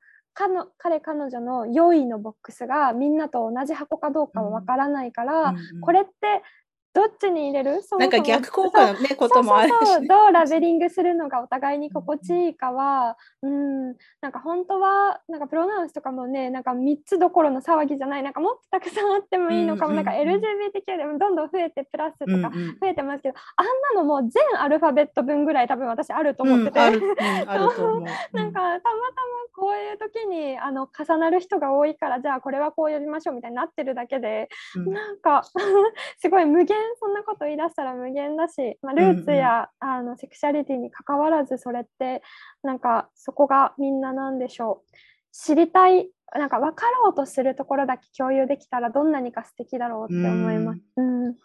彼彼女の良いのボックスがみんなと同じ箱かどうかはわからないから、これってどっちに入れる？なんか逆効果のねこともあるし、ね、どうラベリングするのがお互いに心地いいかは、うん、なんか本当はなんかプロナウンスとかもねなんか3つどころの騒ぎじゃない。なんかもっとたくさんあってもいいのかも、うんうん、なんか LGBTQ でもどんどん増えてプラスとか増えてますけど、うんうん、あんなのもう全アルファベット分ぐらい多分私あると思ってて、うん、なんかたまたまこういう時にあの重なる人が多いからじゃあこれはこう呼びましょうみたいになってるだけで、うん、なんか すごい無限そんなこと言い出したら無限だし、まあ、ルーツや、うんうん、あのセクシャリティに関わらずそれってなんかそこがみんななんでしょう知りたいなんか分かろうとするところだけ共有できたらどんなにか素敵だろうって思います。うん、い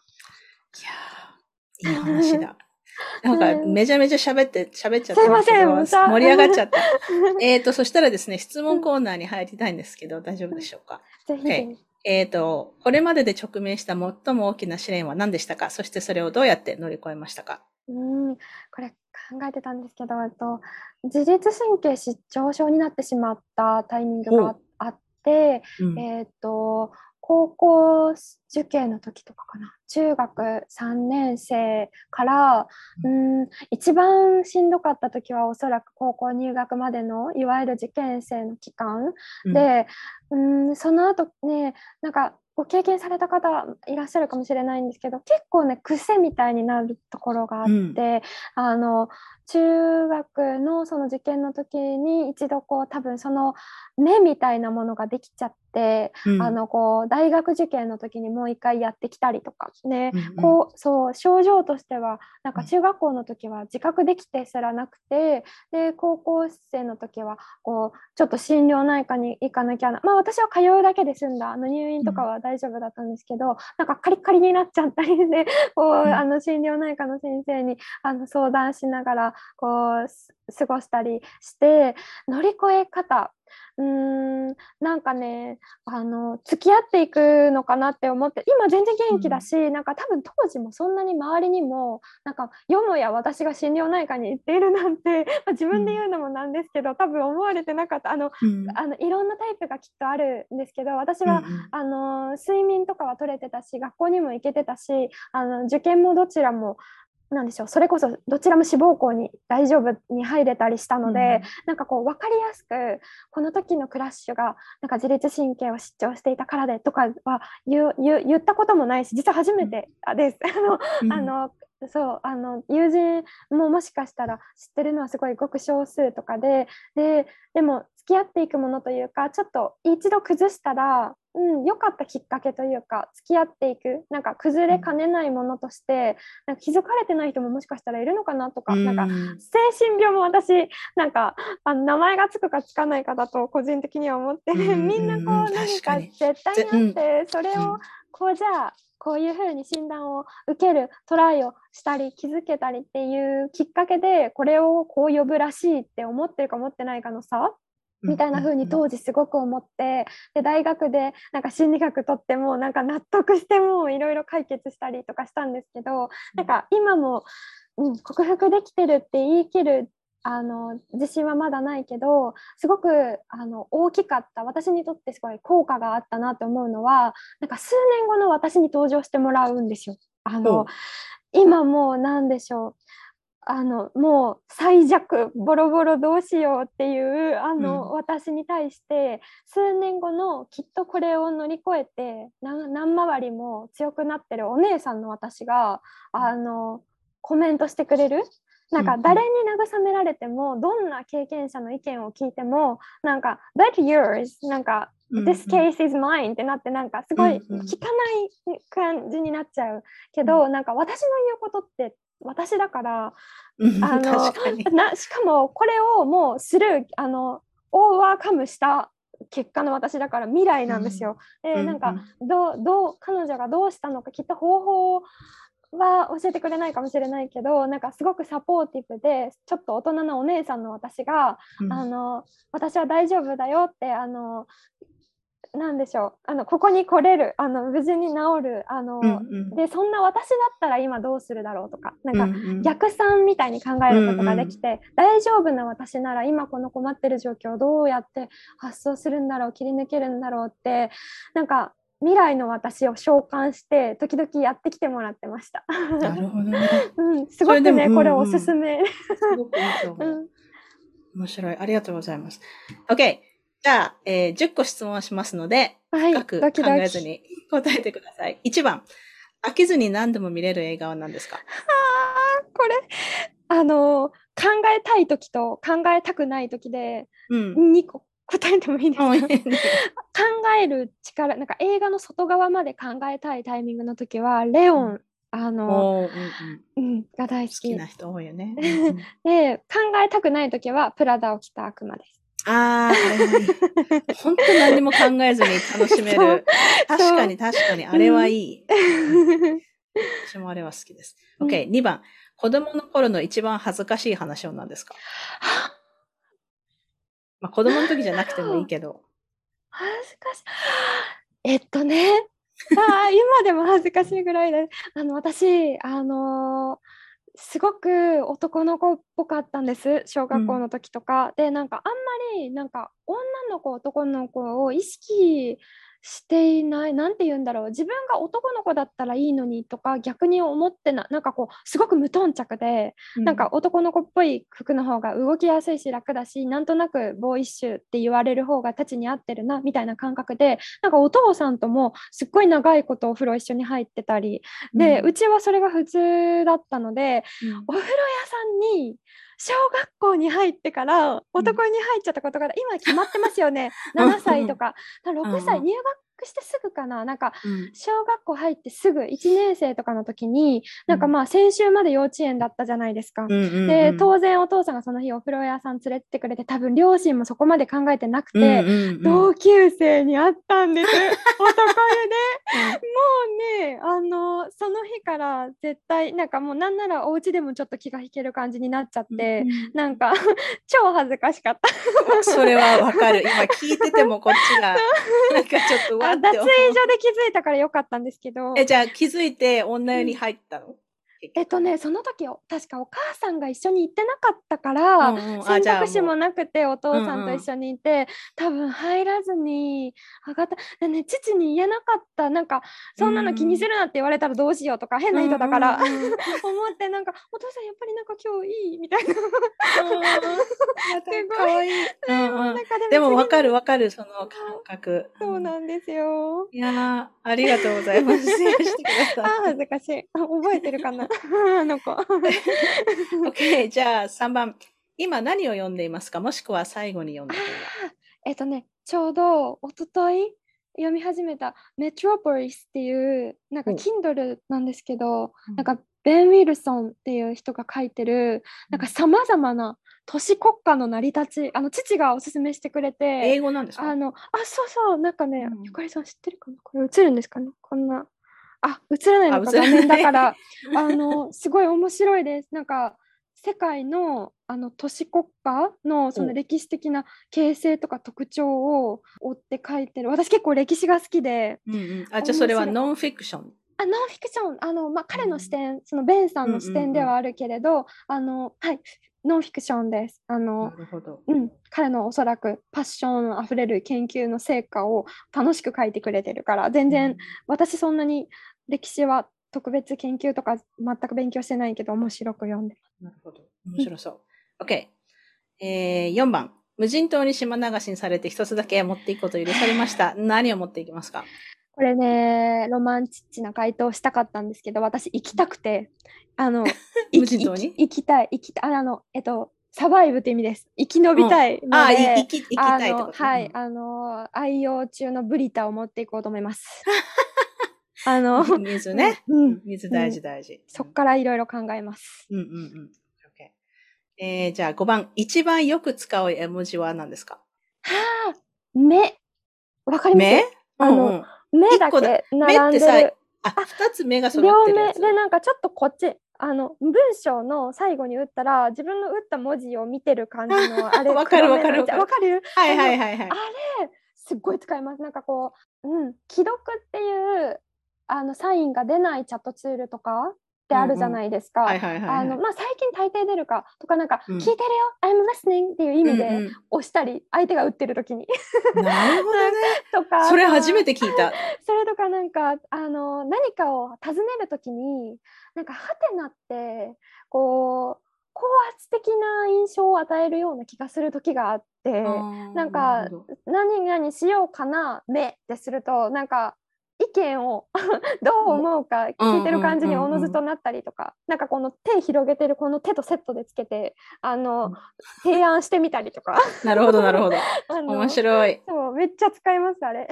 やいい話だ。なんか、めちゃめちゃ喋って、喋っちゃったんですけど、盛り上がっちゃった。えっと、そしたらですね、質問コーナーに入りたいんですけど、大丈夫でしょうか？ぜひ。えっ、ー、と、これまでで直面した最も大きな試練は何でしたか？そしてそれをどうやって乗り越えましたか？うん、これ考えてたんですけど、と自律神経失調症になってしまったタイミングがあって、うん、えっ、ー、と、高校受験の時とかかな。中学3年生から、うん、一番しんどかった時はおそらく高校入学までのいわゆる受験生の期間、うん、で、うん、その後ねなんかご経験された方いらっしゃるかもしれないんですけど結構ね癖みたいになるところがあって、うん、あの中学のその受験の時に一度こう多分その目みたいなものができちゃって、うん、あのこう大学受験の時にもう一回やってきたりとかね、うんうん、こうそう症状としてはなんか中学校の時は自覚できてすらなくてで高校生の時はこうちょっと心療内科に行かなきゃなまあ私は通うだけで済んだ。あの入院とかは大丈夫だったんですけど、うん、なんかカリカリになっちゃったりでこう、あの心療内科の先生にあの相談しながらこう過ごしたりして乗り越え方。うーんなんかねあの付き合っていくのかなって思って今全然元気だし、うん、なんか多分当時もそんなに周りにもなんかよもや私が心療内科に行っているなんて、まあ、自分で言うのもなんですけど、うん、多分思われてなかった。あの、うん、あのいろんなタイプがきっとあるんですけど私は、あの睡眠とかは取れてたし学校にも行けてたしあの受験もどちらもなんでしょう。それこそどちらも志望校に大丈夫に入れたりしたので、うん、なんかこう分かりやすくこの時のクラッシュがなんか自律神経を失調していたからでとかは言言ったこともないし実は初めてです。うん、あのそうあの友人ももしかしたら知ってるのはすごいごく少数とかでででも付き合っていくものというかちょっと一度崩したら、うん、良かったきっかけというか付き合っていくなんか崩れかねないものとしてなんか気づかれてない人ももしかしたらいるのかなとか,、なんか精神病も私なんかあの名前がつくかつかないかだと個人的には思って、みんなこう何か絶対にあって、それをこうじゃあこういうふうに診断を受けるトライをしたり気づけたりっていうきっかけでこれをこう呼ぶらしいって思ってるか思ってないかの差みたいな風に当時すごく思ってで大学でなんか心理学とってもなんか納得してもいろいろ解決したりとかしたんですけどなんか今も、うん、克服できてるって言い切るあの自信はまだないけどすごくあの大きかった私にとってすごい効果があったなって思うのはなんか数年後の私に登場してもらうんですよ。あの今もう何でしょうあのもう最弱ボロボロどうしようっていうあの、うん、私に対して数年後のきっとこれを乗り越えて何回りも強くなってるお姉さんの私があのコメントしてくれる？なんか誰に慰められても、どんな経験者の意見を聞いてもなんか「That's yours」なんか「This case is mine」ってなってなんかすごい聞かない感じになっちゃうけど、なんか私の言うことって私だからあのなしかもこれをもうするあのオーバーカムした結果の私だから未来なんですよ。うん、でなんかどうどう彼女がどうしたのかきっと方法は教えてくれないかもしれないけどなんかすごくサポーティブでちょっと大人なお姉さんの私が、うん、あの私は大丈夫だよってあのなんでしょうあのここに来れるあの無事に治るあの、うんうん、でそんな私だったら今どうするだろうとかなんか逆算みたいに考えることができて、うんうん、大丈夫な私なら今この困ってる状況をどうやって発想するんだろう切り抜けるんだろうってなんか未来の私を召喚して時々やってきてもらってました。なるほどね。うん、すごくね、これおすすめ。すごくいいと思う。うん、面白い。ありがとうございます。OK。じゃあ、えー、10個質問しますので、はい、深く考えずに答えてください。1番、飽きずに何度も見れる映画は何ですか？あこれ、あの、考えたい時と考えたくない時で、2個答えてもいいですか？考える力、なんか映画の外側まで考えたいタイミングの時は、レオン、うん。あの、うん、うん、が大好き。好きな人多いよね。で、考えたくない時は、プラダを着た悪魔です。ああ、本当何も考えずに楽しめる。確かに確かに、あれはいい。私もあれは好きです。OK、2番。子供の頃の一番恥ずかしい話は何ですか？まあ子供の時じゃなくてもいいけど。恥ずかしい。えっとね、あ今でも恥ずかしいぐらいで、あの私、あのーすごく男の子っぽかったんです小学校の時とか、うん、でなんかあんまりなんか女の子男の子を意識していない、なんて言うんだろう、自分が男の子だったらいいのにとか、逆に思ってな、なんかこう、すごく無頓着で、なんか男の子っぽい服の方が動きやすいし楽だし、なんとなくボーイッシュって言われる方がたちに合ってるな、みたいな感覚で、なんかお父さんともすっごい長いことお風呂一緒に入ってたり、で、うちはそれが普通だったので、お風呂屋さんに、小学校に入ってから男に入っちゃったことが今決まってますよね、7歳とか。6歳入学してすぐかな。なんか小学校入ってすぐ1年生とかの時に、なんかまあ先週まで幼稚園だったじゃないですか。で当然お父さんがその日お風呂屋さん連れてってくれて多分両親もそこまで考えてなくて、同級生に会ったんです。男湯で。もうねあのその日から絶対なんかもうなんならお家でもちょっと気が引ける感じになっちゃって、なんか 超恥ずかしかった。それはわかる。今聞いててもこっちがなんかちょっと脱衣所で気づいたからよかったんですけど。え、じゃあ気づいて女湯に入ったの、うんえっとね、その時確かお母さんが一緒に行ってなかったから、うんうん、選択肢もなくてお父さんと一緒にいて、うんうん、多分入らずに上がった。で、ね、父に言えなかった。なんかそんなの気にするなって言われたらどうしようとか、うん、変な人だから、うんうんうん、思ってなんかお父さんやっぱりなんか今日いいみたいな。すごい。うんうん、でもわかるわかるその感覚。そうなんですよ。いやありがとうございます。あ恥ずかしい。覚えてるかなあの子。OK、じゃあ3番。今何を読んでいますか？もしくは最後に読んだえっとね、ちょうどおととい読み始めたメトロポリスっていう、なんか Kindle なんですけど、うん、なんかベン・ウィルソンっていう人が書いてる、なんかさまざまな都市国家の成り立ち、あの父がおすすめしてくれて、英語なんですか？あの、あ、そうそう、なんかね、うん、ゆかりさん知ってるかな？これ映るんですかね？こんな。あ、映らないのか画面だから、あの、すごい面白いです。なんか、世界のあの都市国家のその歴史的な形成とか特徴を追って書いてる。私結構歴史が好きで、うんうん、あじゃあそれはノンフィクション？あノンフィクション。あの、まあ、彼の視点、うん、そのベンさんの視点ではあるけれど、うんうんうん、あのはい。ノンフィクションです。あの、うん、彼のおそらくパッションあふれる研究の成果を楽しく書いてくれてるから、全然、私そんなに歴史は特別研究とか全く勉強してないけど面白く読んでます。なるほど。面白そう。OK。えー、4番。無人島に島流しにされて一つだけ持っていくことを許されました。何を持っていきますか？これね、ロマンチッチな回答したかったんですけど、私行きたくて、あの、無人島に？行きたい、行きたい、あの、えっと、サバイブって意味です。生き延びたいので、うん、あ生き、生きたいとはい、あの、愛用中のブリタを持っていこうと思います。あの、水ね。うん。水大事大事。そっからいろいろ考えます。うんうんうん。OK。えー、じゃあ5番。一番よく使う絵文字は何ですか？はあ、目。わかります？目？あの、目だけ並んでる。あ、二つ目が揃ってる両目でなんかちょっとこっち、あの文章の最後に打ったら自分の打った文字を見てる感じの あれわかるわかるわかる？はいはいはいはいあれすっごい使いますなんかこう、うん、既読っていうあのサインが出ないチャットツールとかってあるじゃないですか。あのまあ最近大抵出るかとかなんか、聞いてるよ、I'm listening っていう意味で押したり、相手が打ってる時に。なるほどね。とか。それ初めて聞いた。それとかなんかあの何かを尋ねる時になんかハテナってこう高圧的な印象を与えるような気がする時があってなんか何々しようかな目ってするとなんか意見を どう思うか聞いてる感じにおのずとなったりとか、なんかこの手広げてるこの手とセットでつけてあの、提案してみたりとか。なるほどなるほど。面白い。そうめっちゃ使いますあれ。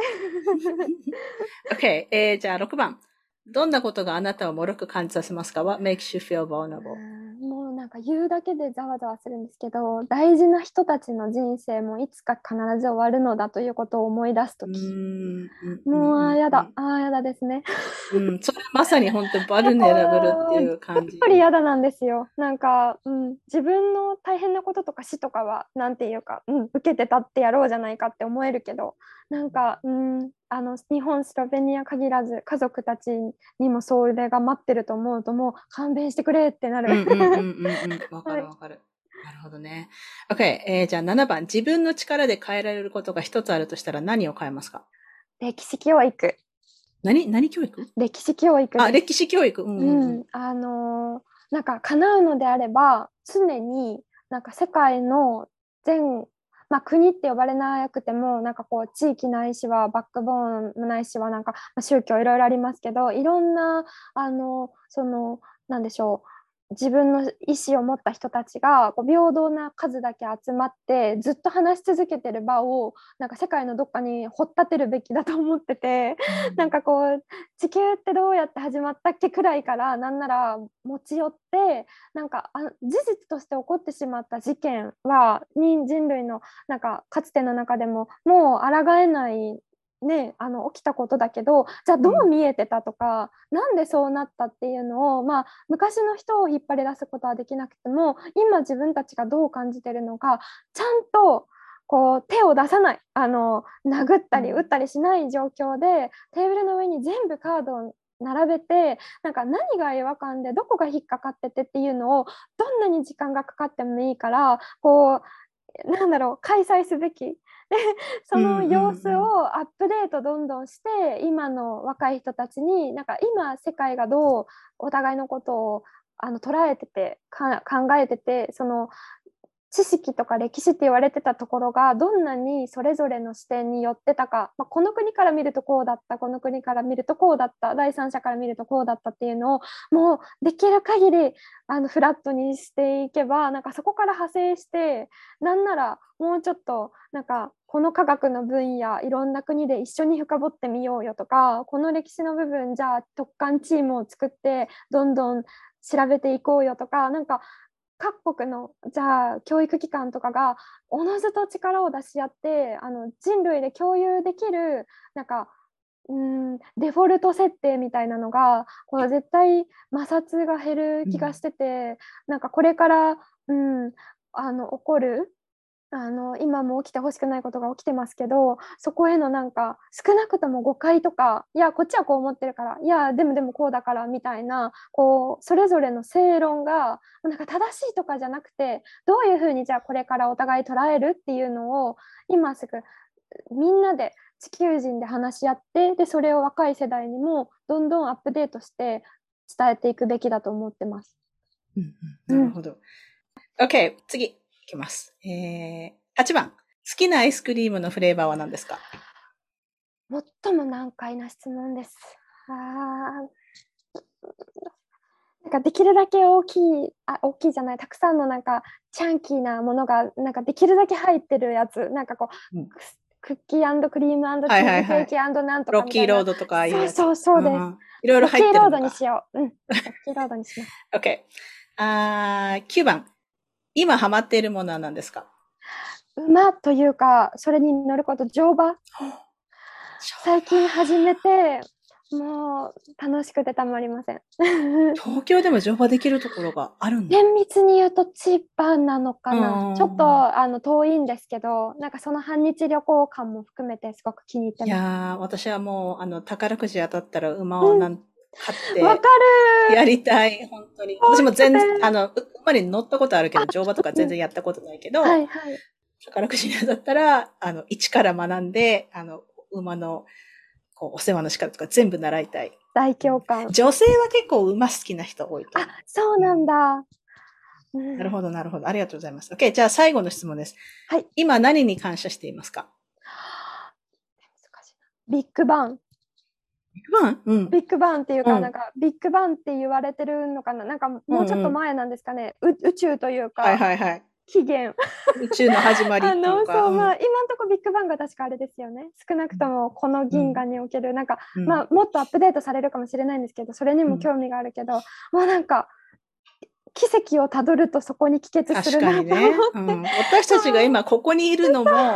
OK、えー、じゃあ6番どんなことがあなたをもろく感じさせますか ?What makes you feel vulnerable? もうなんか言うだけでざわざわするんですけど大事な人たちの人生もいつか必ず終わるのだということを思い出す時。もうあやだ。あやだですね、うん、それまさに本当バルネラブルっていう感じ。やっぱり嫌だなんですよ。なんか、うん、自分の大変なこととか死とかはなんていうか、うん、受けてたってやろうじゃないかって思えるけどなんか、うん、あの日本スロベニア限らず家族たちにもそれが待ってると思うともう勘弁してくれってなる。わかるわかる。なるほどね。OK、えー、じゃあ7番。自分の力で変えられることが一つあるとしたら何を変えますか？歴史教育。何何教育？歴史教育。あ、歴史教育。うんうんうんうん、あのーなんか叶うのであれば常になんか世界の全、まあ、国って呼ばれなくてもなんかこう地域ないしはバックボーンないしはなんか、宗教いろいろありますけどいろんなあのそのなんでしょう自分の意思を持った人たちがこう平等な数だけ集まってずっと話し続けてる場をなんか世界のどっかに掘っ立てるべきだと思ってて、なんかこう地球ってどうやって始まったっけくらいからなんなら持ち寄ってなんかあ事実として起こってしまった事件はに人類のなんかかつての中でももう抗えないね、あの起きたことだけどじゃあどう見えてたとか、なんでそうなったっていうのを、まあ、昔の人を引っ張り出すことはできなくても今自分たちがどう感じてるのかちゃんとこう手を出さないあの殴ったりうん。打ったりしない状況でテーブルの上に全部カードを並べてなんか何が違和感でどこが引っかかっててっていうのをどんなに時間がかかってもいいからこうなんだろう開催すべきで その様子をアップデートどんどんして今の若い人たちになんか今世界がどうお互いのことをあの捉えててか考えててその知識とか歴史って言われてたところがどんなにそれぞれの視点によってたか、まあ、この国から見るとこうだったこの国から見るとこうだった第三者から見るとこうだったっていうのをもうできる限りあのフラットにしていけばなんかそこから派生してなんならもうちょっとなんかこの科学の分野いろんな国で一緒に深掘ってみようよとかこの歴史の部分じゃあ特艦チームを作ってどんどん調べていこうよとかなんか各国のじゃあ教育機関とかがおのずと力を出し合ってあの人類で共有できるなんかうんデフォルト設定みたいなのがこう絶対摩擦が減る気がしてて、なんかこれから、うん、あの起こるあの今も起きてほしくないことが起きてますけどそこへのなんか少なくとも誤解とかいやこっちはこう思ってるからいやでもでもこうだからみたいなこうそれぞれの正論がなんか正しいとかじゃなくてどういうふうにじゃあこれからお互い捉えるっていうのを今すぐみんなで地球人で話し合ってでそれを若い世代にもどんどんアップデートして伝えていくべきだと思ってます。うんうんなるほど。OK、次、いきます。えー、8番。好きなアイスクリームのフレーバーは何ですか？最も難解な質問です。あーなんかできるだけ大きいあ大きいじゃないたくさんのなんかチャンキーなものがなんかできるだけ入ってるやつなんかこう、うんクッキークリームチーズケーキなんとかロッキーロードドとか。そうそうそうです。んいろいろロッキーロードに。しよう。うん。ロッキーロードにします。OK。あー9番。今ハマっているものは何ですか？馬というか、それに乗ること、乗馬。最近始めて、もう楽しくてたまりません。東京でも乗馬できるところがあるんだ。厳密に言うと千葉なのかうな。んちょっとあの遠いんですけど、なんかその半日旅行感も含めてすごく気に入っていやまー、私はもう、あの、宝くじ当たったら馬をなん、買す。わかって、るやりたい、本当に。私も全然、あの、う馬に乗ったことあるけど、乗馬とか全然やったことないけど、はいはい。宝くじに当たったら、あの、一から学んで、あの、馬の、こう、お世話の仕方とか全部習いたい。大共感。女性は結構馬好きな人多いと思あ、そうなんだ。うんう。なるほど、なるほど。ありがとうございます。OK、じゃあ最後の質問です。はい。今何に感謝していますか？ビッグバン。馬うん。ビッグバンっていうか、うん。なんかビッグバンって言われてるのかな？なんかもうちょっと前なんですかね、う宇宙というか、はいはいはい。起源。宇宙の始まりあいのうか。そうまあ今のところビッグバンが確かあれですよね。少なくともこの銀河における、なんか、うん。まあもっとアップデートされるかもしれないんですけどそれにも興味があるけど、もうなんか奇跡をたどるとそこに帰結す確るなと思って、うん。私たちが今ここにいるのも、っていう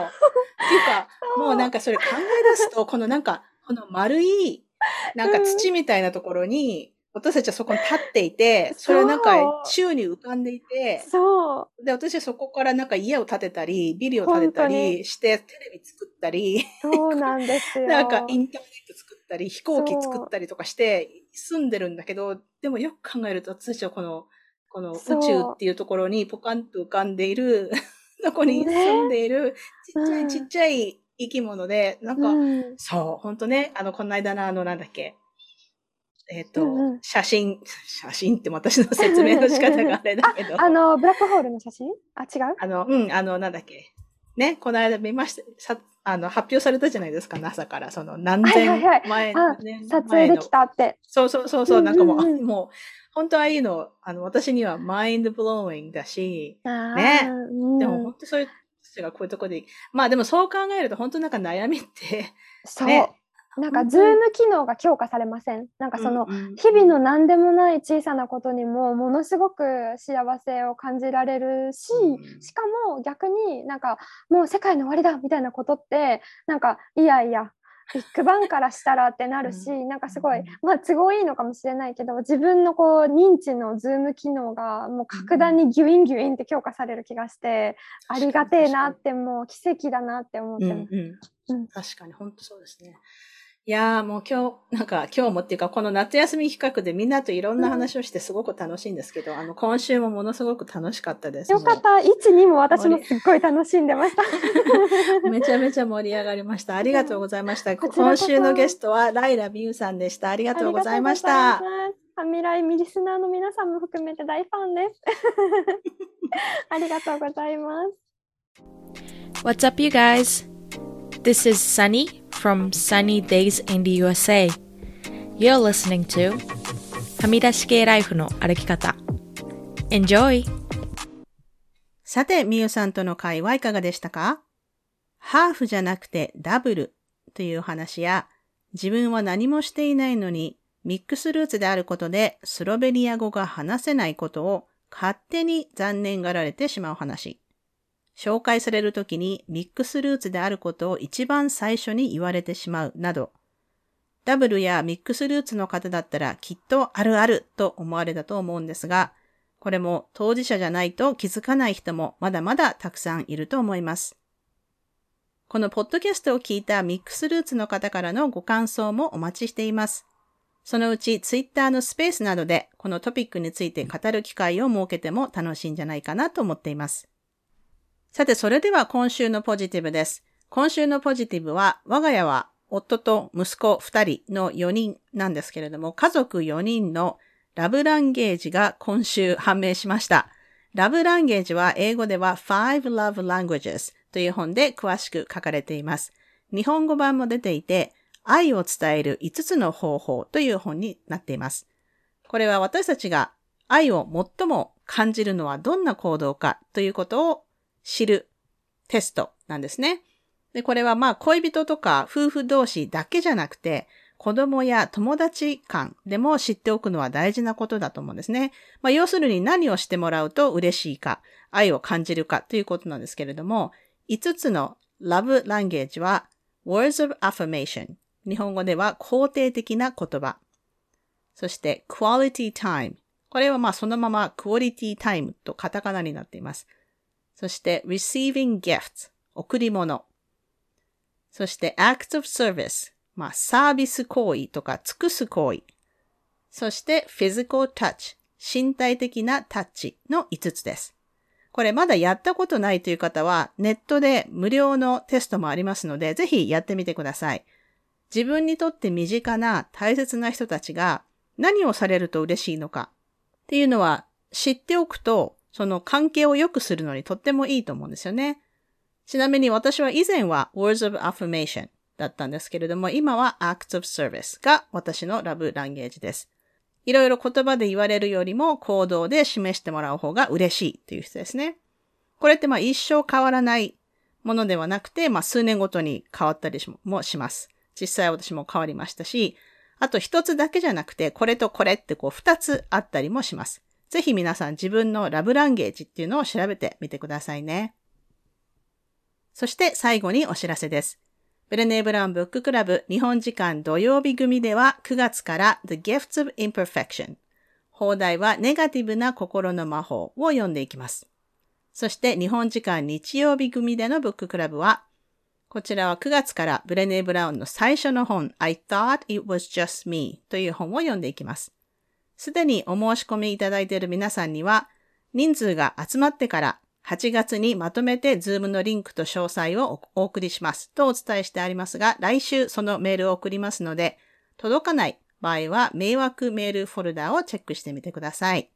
か、もうなんかそれ考え出すと、このなんか、この丸い、なんか土みたいなところに、私たちはそこに立っていて、それなんか宙に浮かんでいて、そう。で、私はそこからなんか家を建てたり、ビルを建てたりして、テレビ作ったり、そうなんですよ。なんかインターネット作ったり、飛行機作ったりとかして住んでるんだけど、でもよく考えると私たちはこの、この宇宙っていうところにポカンと浮かんでいる、そこに住んでいる、ちっちゃうんいちっちゃい生き物で、なんか、うん。そう、ほんとね、あの、この間のあの、なんだっけ、えっ、と、うんうん。写真、写真って私の説明の仕方があれだけど、あの、ブラックホールの写真？あ、違う？あの、うん、あの、なんだっけ。ね、この間見ました、さあの、発表されたじゃないですか、NASA から。その、何千前、あ年撮影できたって。そうそうそうそう、なんかもう、うんうん。うんもう、本当ああいうの、あの、私には mind-blowing だし、あーね。うん。でも本当そういう人がこういうとこで、まあでもそう考えると本当なんか悩みって、そう。ね。なんか、ズーム機能が強化されません。なんかその、日々の何でもない小さなことにもものすごく幸せを感じられるし、うん。しかも逆になんかもう世界の終わりだみたいなことってなんかいやいやビッグバンからしたらってなるし、なんかすごい、まあ都合いいのかもしれないけど自分のこう認知のズーム機能がもう格段にギュインギュインって強化される気がして、ありがてえなってもう奇跡だなって思ってます。うん、確かに本当そうですね。いやーもう今日、なんか今日もっていうかこの夏休み企画でみんなといろんな話をしてすごく楽しいんですけど、あの今週もものすごく楽しかったです。よかった。1、2も私もすっごい楽しんでました。めちゃめちゃ盛り上がりました。ありがとうございました。今週のゲストはライラビューさんでした。ありがとうございましたありがとう。ございます。ファミライミリスナーの皆さんも含めて大ファンです。ありがとうございます。What's up, you guys? This is Sunny from Sunny Days in the USA. You're listening to はみ出し系ライフの歩き方。Enjoy! さて、みゆさんとの会はいかがでしたか?ハーフじゃなくてダブルという話や、自分は何もしていないのにミックスルーツであることでスロベニア語が話せないことを勝手に残念がられてしまう話。紹介されるときにミックスルーツであることを一番最初に言われてしまうなど、ダブルやミックスルーツの方だったらきっとあるあると思われたと思うんですが、これも当事者じゃないと気づかない人もまだまだたくさんいると思います。このポッドキャストを聞いたミックスルーツの方からのご感想もお待ちしています。そのうちツイッターのスペースなどでこのトピックについて語る機会を設けても楽しいんじゃないかなと思っています。さて、それでは今週のポジティブです。今週のポジティブは、我が家は夫と息子2人の4人なんですけれども、家族4人のラブランゲージが今週判明しました。ラブランゲージは英語では Five Love Languages という本で詳しく書かれています。日本語版も出ていて、愛を伝える5つの方法という本になっています。これは私たちが愛を最も感じるのはどんな行動かということを知るテストなんですね。で、これはまあ恋人とか夫婦同士だけじゃなくて、子供や友達間でも知っておくのは大事なことだと思うんですね。まあ要するに何をしてもらうと嬉しいか、愛を感じるかということなんですけれども、5つの Love Language は Words of Affirmation。日本語では肯定的な言葉。そして Quality Time。これはまあそのまま Quality Time とカタカナになっています。そして Receiving Gifts。贈り物。そして Acts of Service。まあサービス行為とか尽くす行為。そして Physical Touch。身体的なタッチの5つです。これまだやったことないという方はネットで無料のテストもありますのでぜひやってみてください。自分にとって身近な大切な人たちが何をされると嬉しいのかっていうのは知っておくとその関係を良くするのにとってもいいと思うんですよね。ちなみに私は以前は Words of Affirmation だったんですけれども今は Acts of Service が私のラブランゲージです。いろいろ言葉で言われるよりも行動で示してもらう方が嬉しいという人ですね。これってまあ一生変わらないものではなくて、まあ数年ごとに変わったりもします。実際私も変わりましたし、あと一つだけじゃなくて、これとこれってこう二つあったりもします。ぜひ皆さん自分のラブランゲージっていうのを調べてみてくださいね。そして最後にお知らせです。ブレネー・ブラウンブッククラブ日本時間土曜日組では9月から The Gifts of Imperfection 放題はネガティブな心の魔法を読んでいきます。そして日本時間日曜日組でのブッククラブはこちらは9月からブレネー・ブラウンの最初の本 I Thought It Was Just Me という本を読んでいきます。すでにお申し込みいただいている皆さんには人数が集まってから8月にまとめて Zoom のリンクと詳細をお送りしますとお伝えしてありますが、来週そのメールを送りますので、届かない場合は迷惑メールフォルダをチェックしてみてください。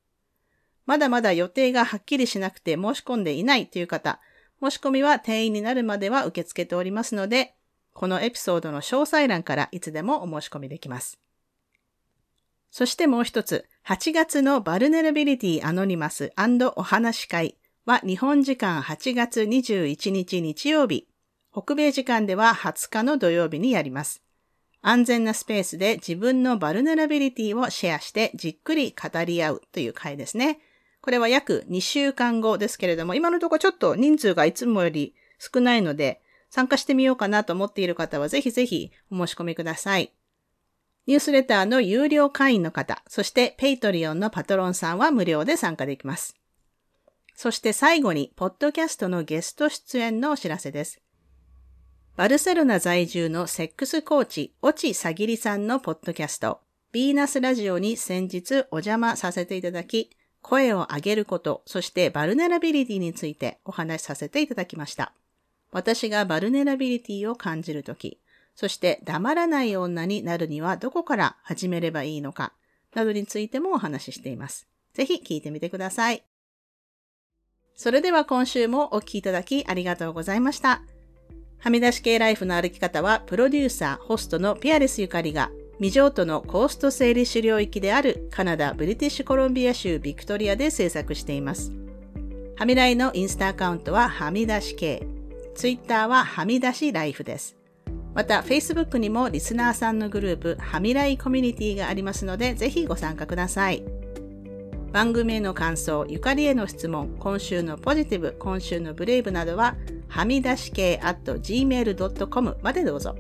まだまだ予定がはっきりしなくて申し込んでいないという方、申し込みは定員になるまでは受け付けておりますので、このエピソードの詳細欄からいつでもお申し込みできます。そしてもう一つ、8月の Vulnerability Anonymous お話会は日本時間8月21日日曜日、北米時間では20日の土曜日にやります。安全なスペースで自分の vulnerability をシェアしてじっくり語り合うという回ですね。これは約2週間後ですけれども、今のところちょっと人数がいつもより少ないので、参加してみようかなと思っている方はぜひぜひお申し込みください。ニュースレターの有料会員の方、そして Patreon のパトロンさんは無料で参加できます。そして最後に、ポッドキャストのゲスト出演のお知らせです。バルセロナ在住のセックスコーチ、オチサギリさんのポッドキャスト、ビーナスラジオに先日お邪魔させていただき、声を上げること、そして vulnerability についてお話しさせていただきました。私が vulnerability を感じるとき、そして黙らない女になるにはどこから始めればいいのか、などについてもお話ししています。ぜひ聞いてみてください。それでは今週もお聴きいただきありがとうございました。はみ出し系ライフの歩き方は、プロデューサー、ホストのピアレスゆかりが、未譲渡のコースト整理種領域であるカナダ・ブリティッシュコロンビア州ビクトリアで制作しています。はみらいのインスタアカウントははみ出し系。ツイッターははみ出しライフです。また、Facebook にもリスナーさんのグループ、はみらいコミュニティがありますので、ぜひご参加ください。番組への感想、ゆかりへの質問、今週のポジティブ、今週のブレイブなどは、はみ出し系 at gmail.com までどうぞ。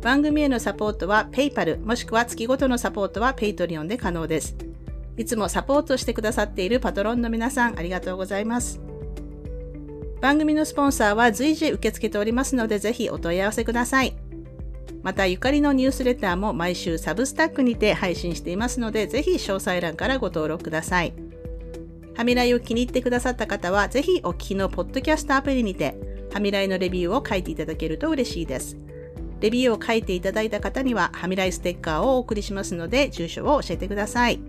番組へのサポートは PayPal もしくは月ごとのサポートは Patreon で可能です。いつもサポートしてくださっているパトロンの皆さんありがとうございます。番組のスポンサーは随時受け付けておりますのでぜひお問い合わせください。また、ゆかりのニュースレターも毎週サブスタックにて配信していますので、ぜひ詳細欄からご登録ください。はみらいを気に入ってくださった方は、ぜひお聞きのポッドキャストアプリにて、はみらいのレビューを書いていただけると嬉しいです。レビューを書いていただいた方には、はみらいステッカーをお送りしますので、住所を教えてください。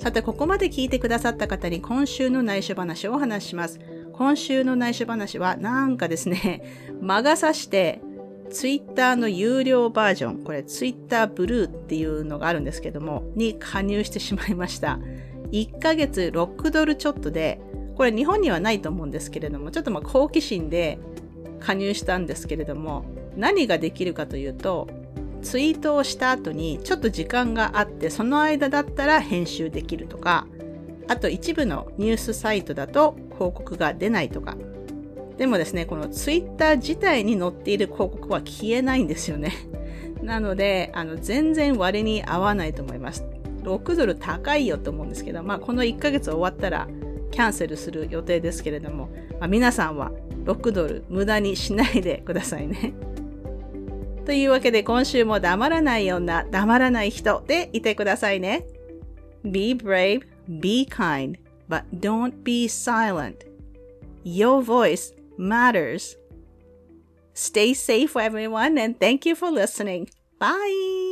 さて、ここまで聞いてくださった方に今週の内緒話をお話しします。今週の内緒話は、なんかですね、魔が差して、ツイッターの有料バージョン、これツイッターブルーっていうのがあるんですけども、に加入してしまいました。1ヶ月6ドルちょっとで、これ日本にはないと思うんですけれども、ちょっとま好奇心で加入したんですけれども、何ができるかというと、ツイートをした後にちょっと時間があって、その間だったら編集できるとか、あと一部のニュースサイトだと広告が出ないとか。でもですね、このツイッター自体に載っている広告は消えないんですよね。なので、あの、全然割に合わないと思います。6ドル高いよと思うんですけど、まあ、この1ヶ月終わったらキャンセルする予定ですけれども、まあ、皆さんは6ドル無駄にしないでくださいね。というわけで今週も黙らない女、黙らない人でいてくださいね。Be brave, be kind, but don't be silent. Your voice matters. Stay safe, everyone, and thank you for listening. Bye!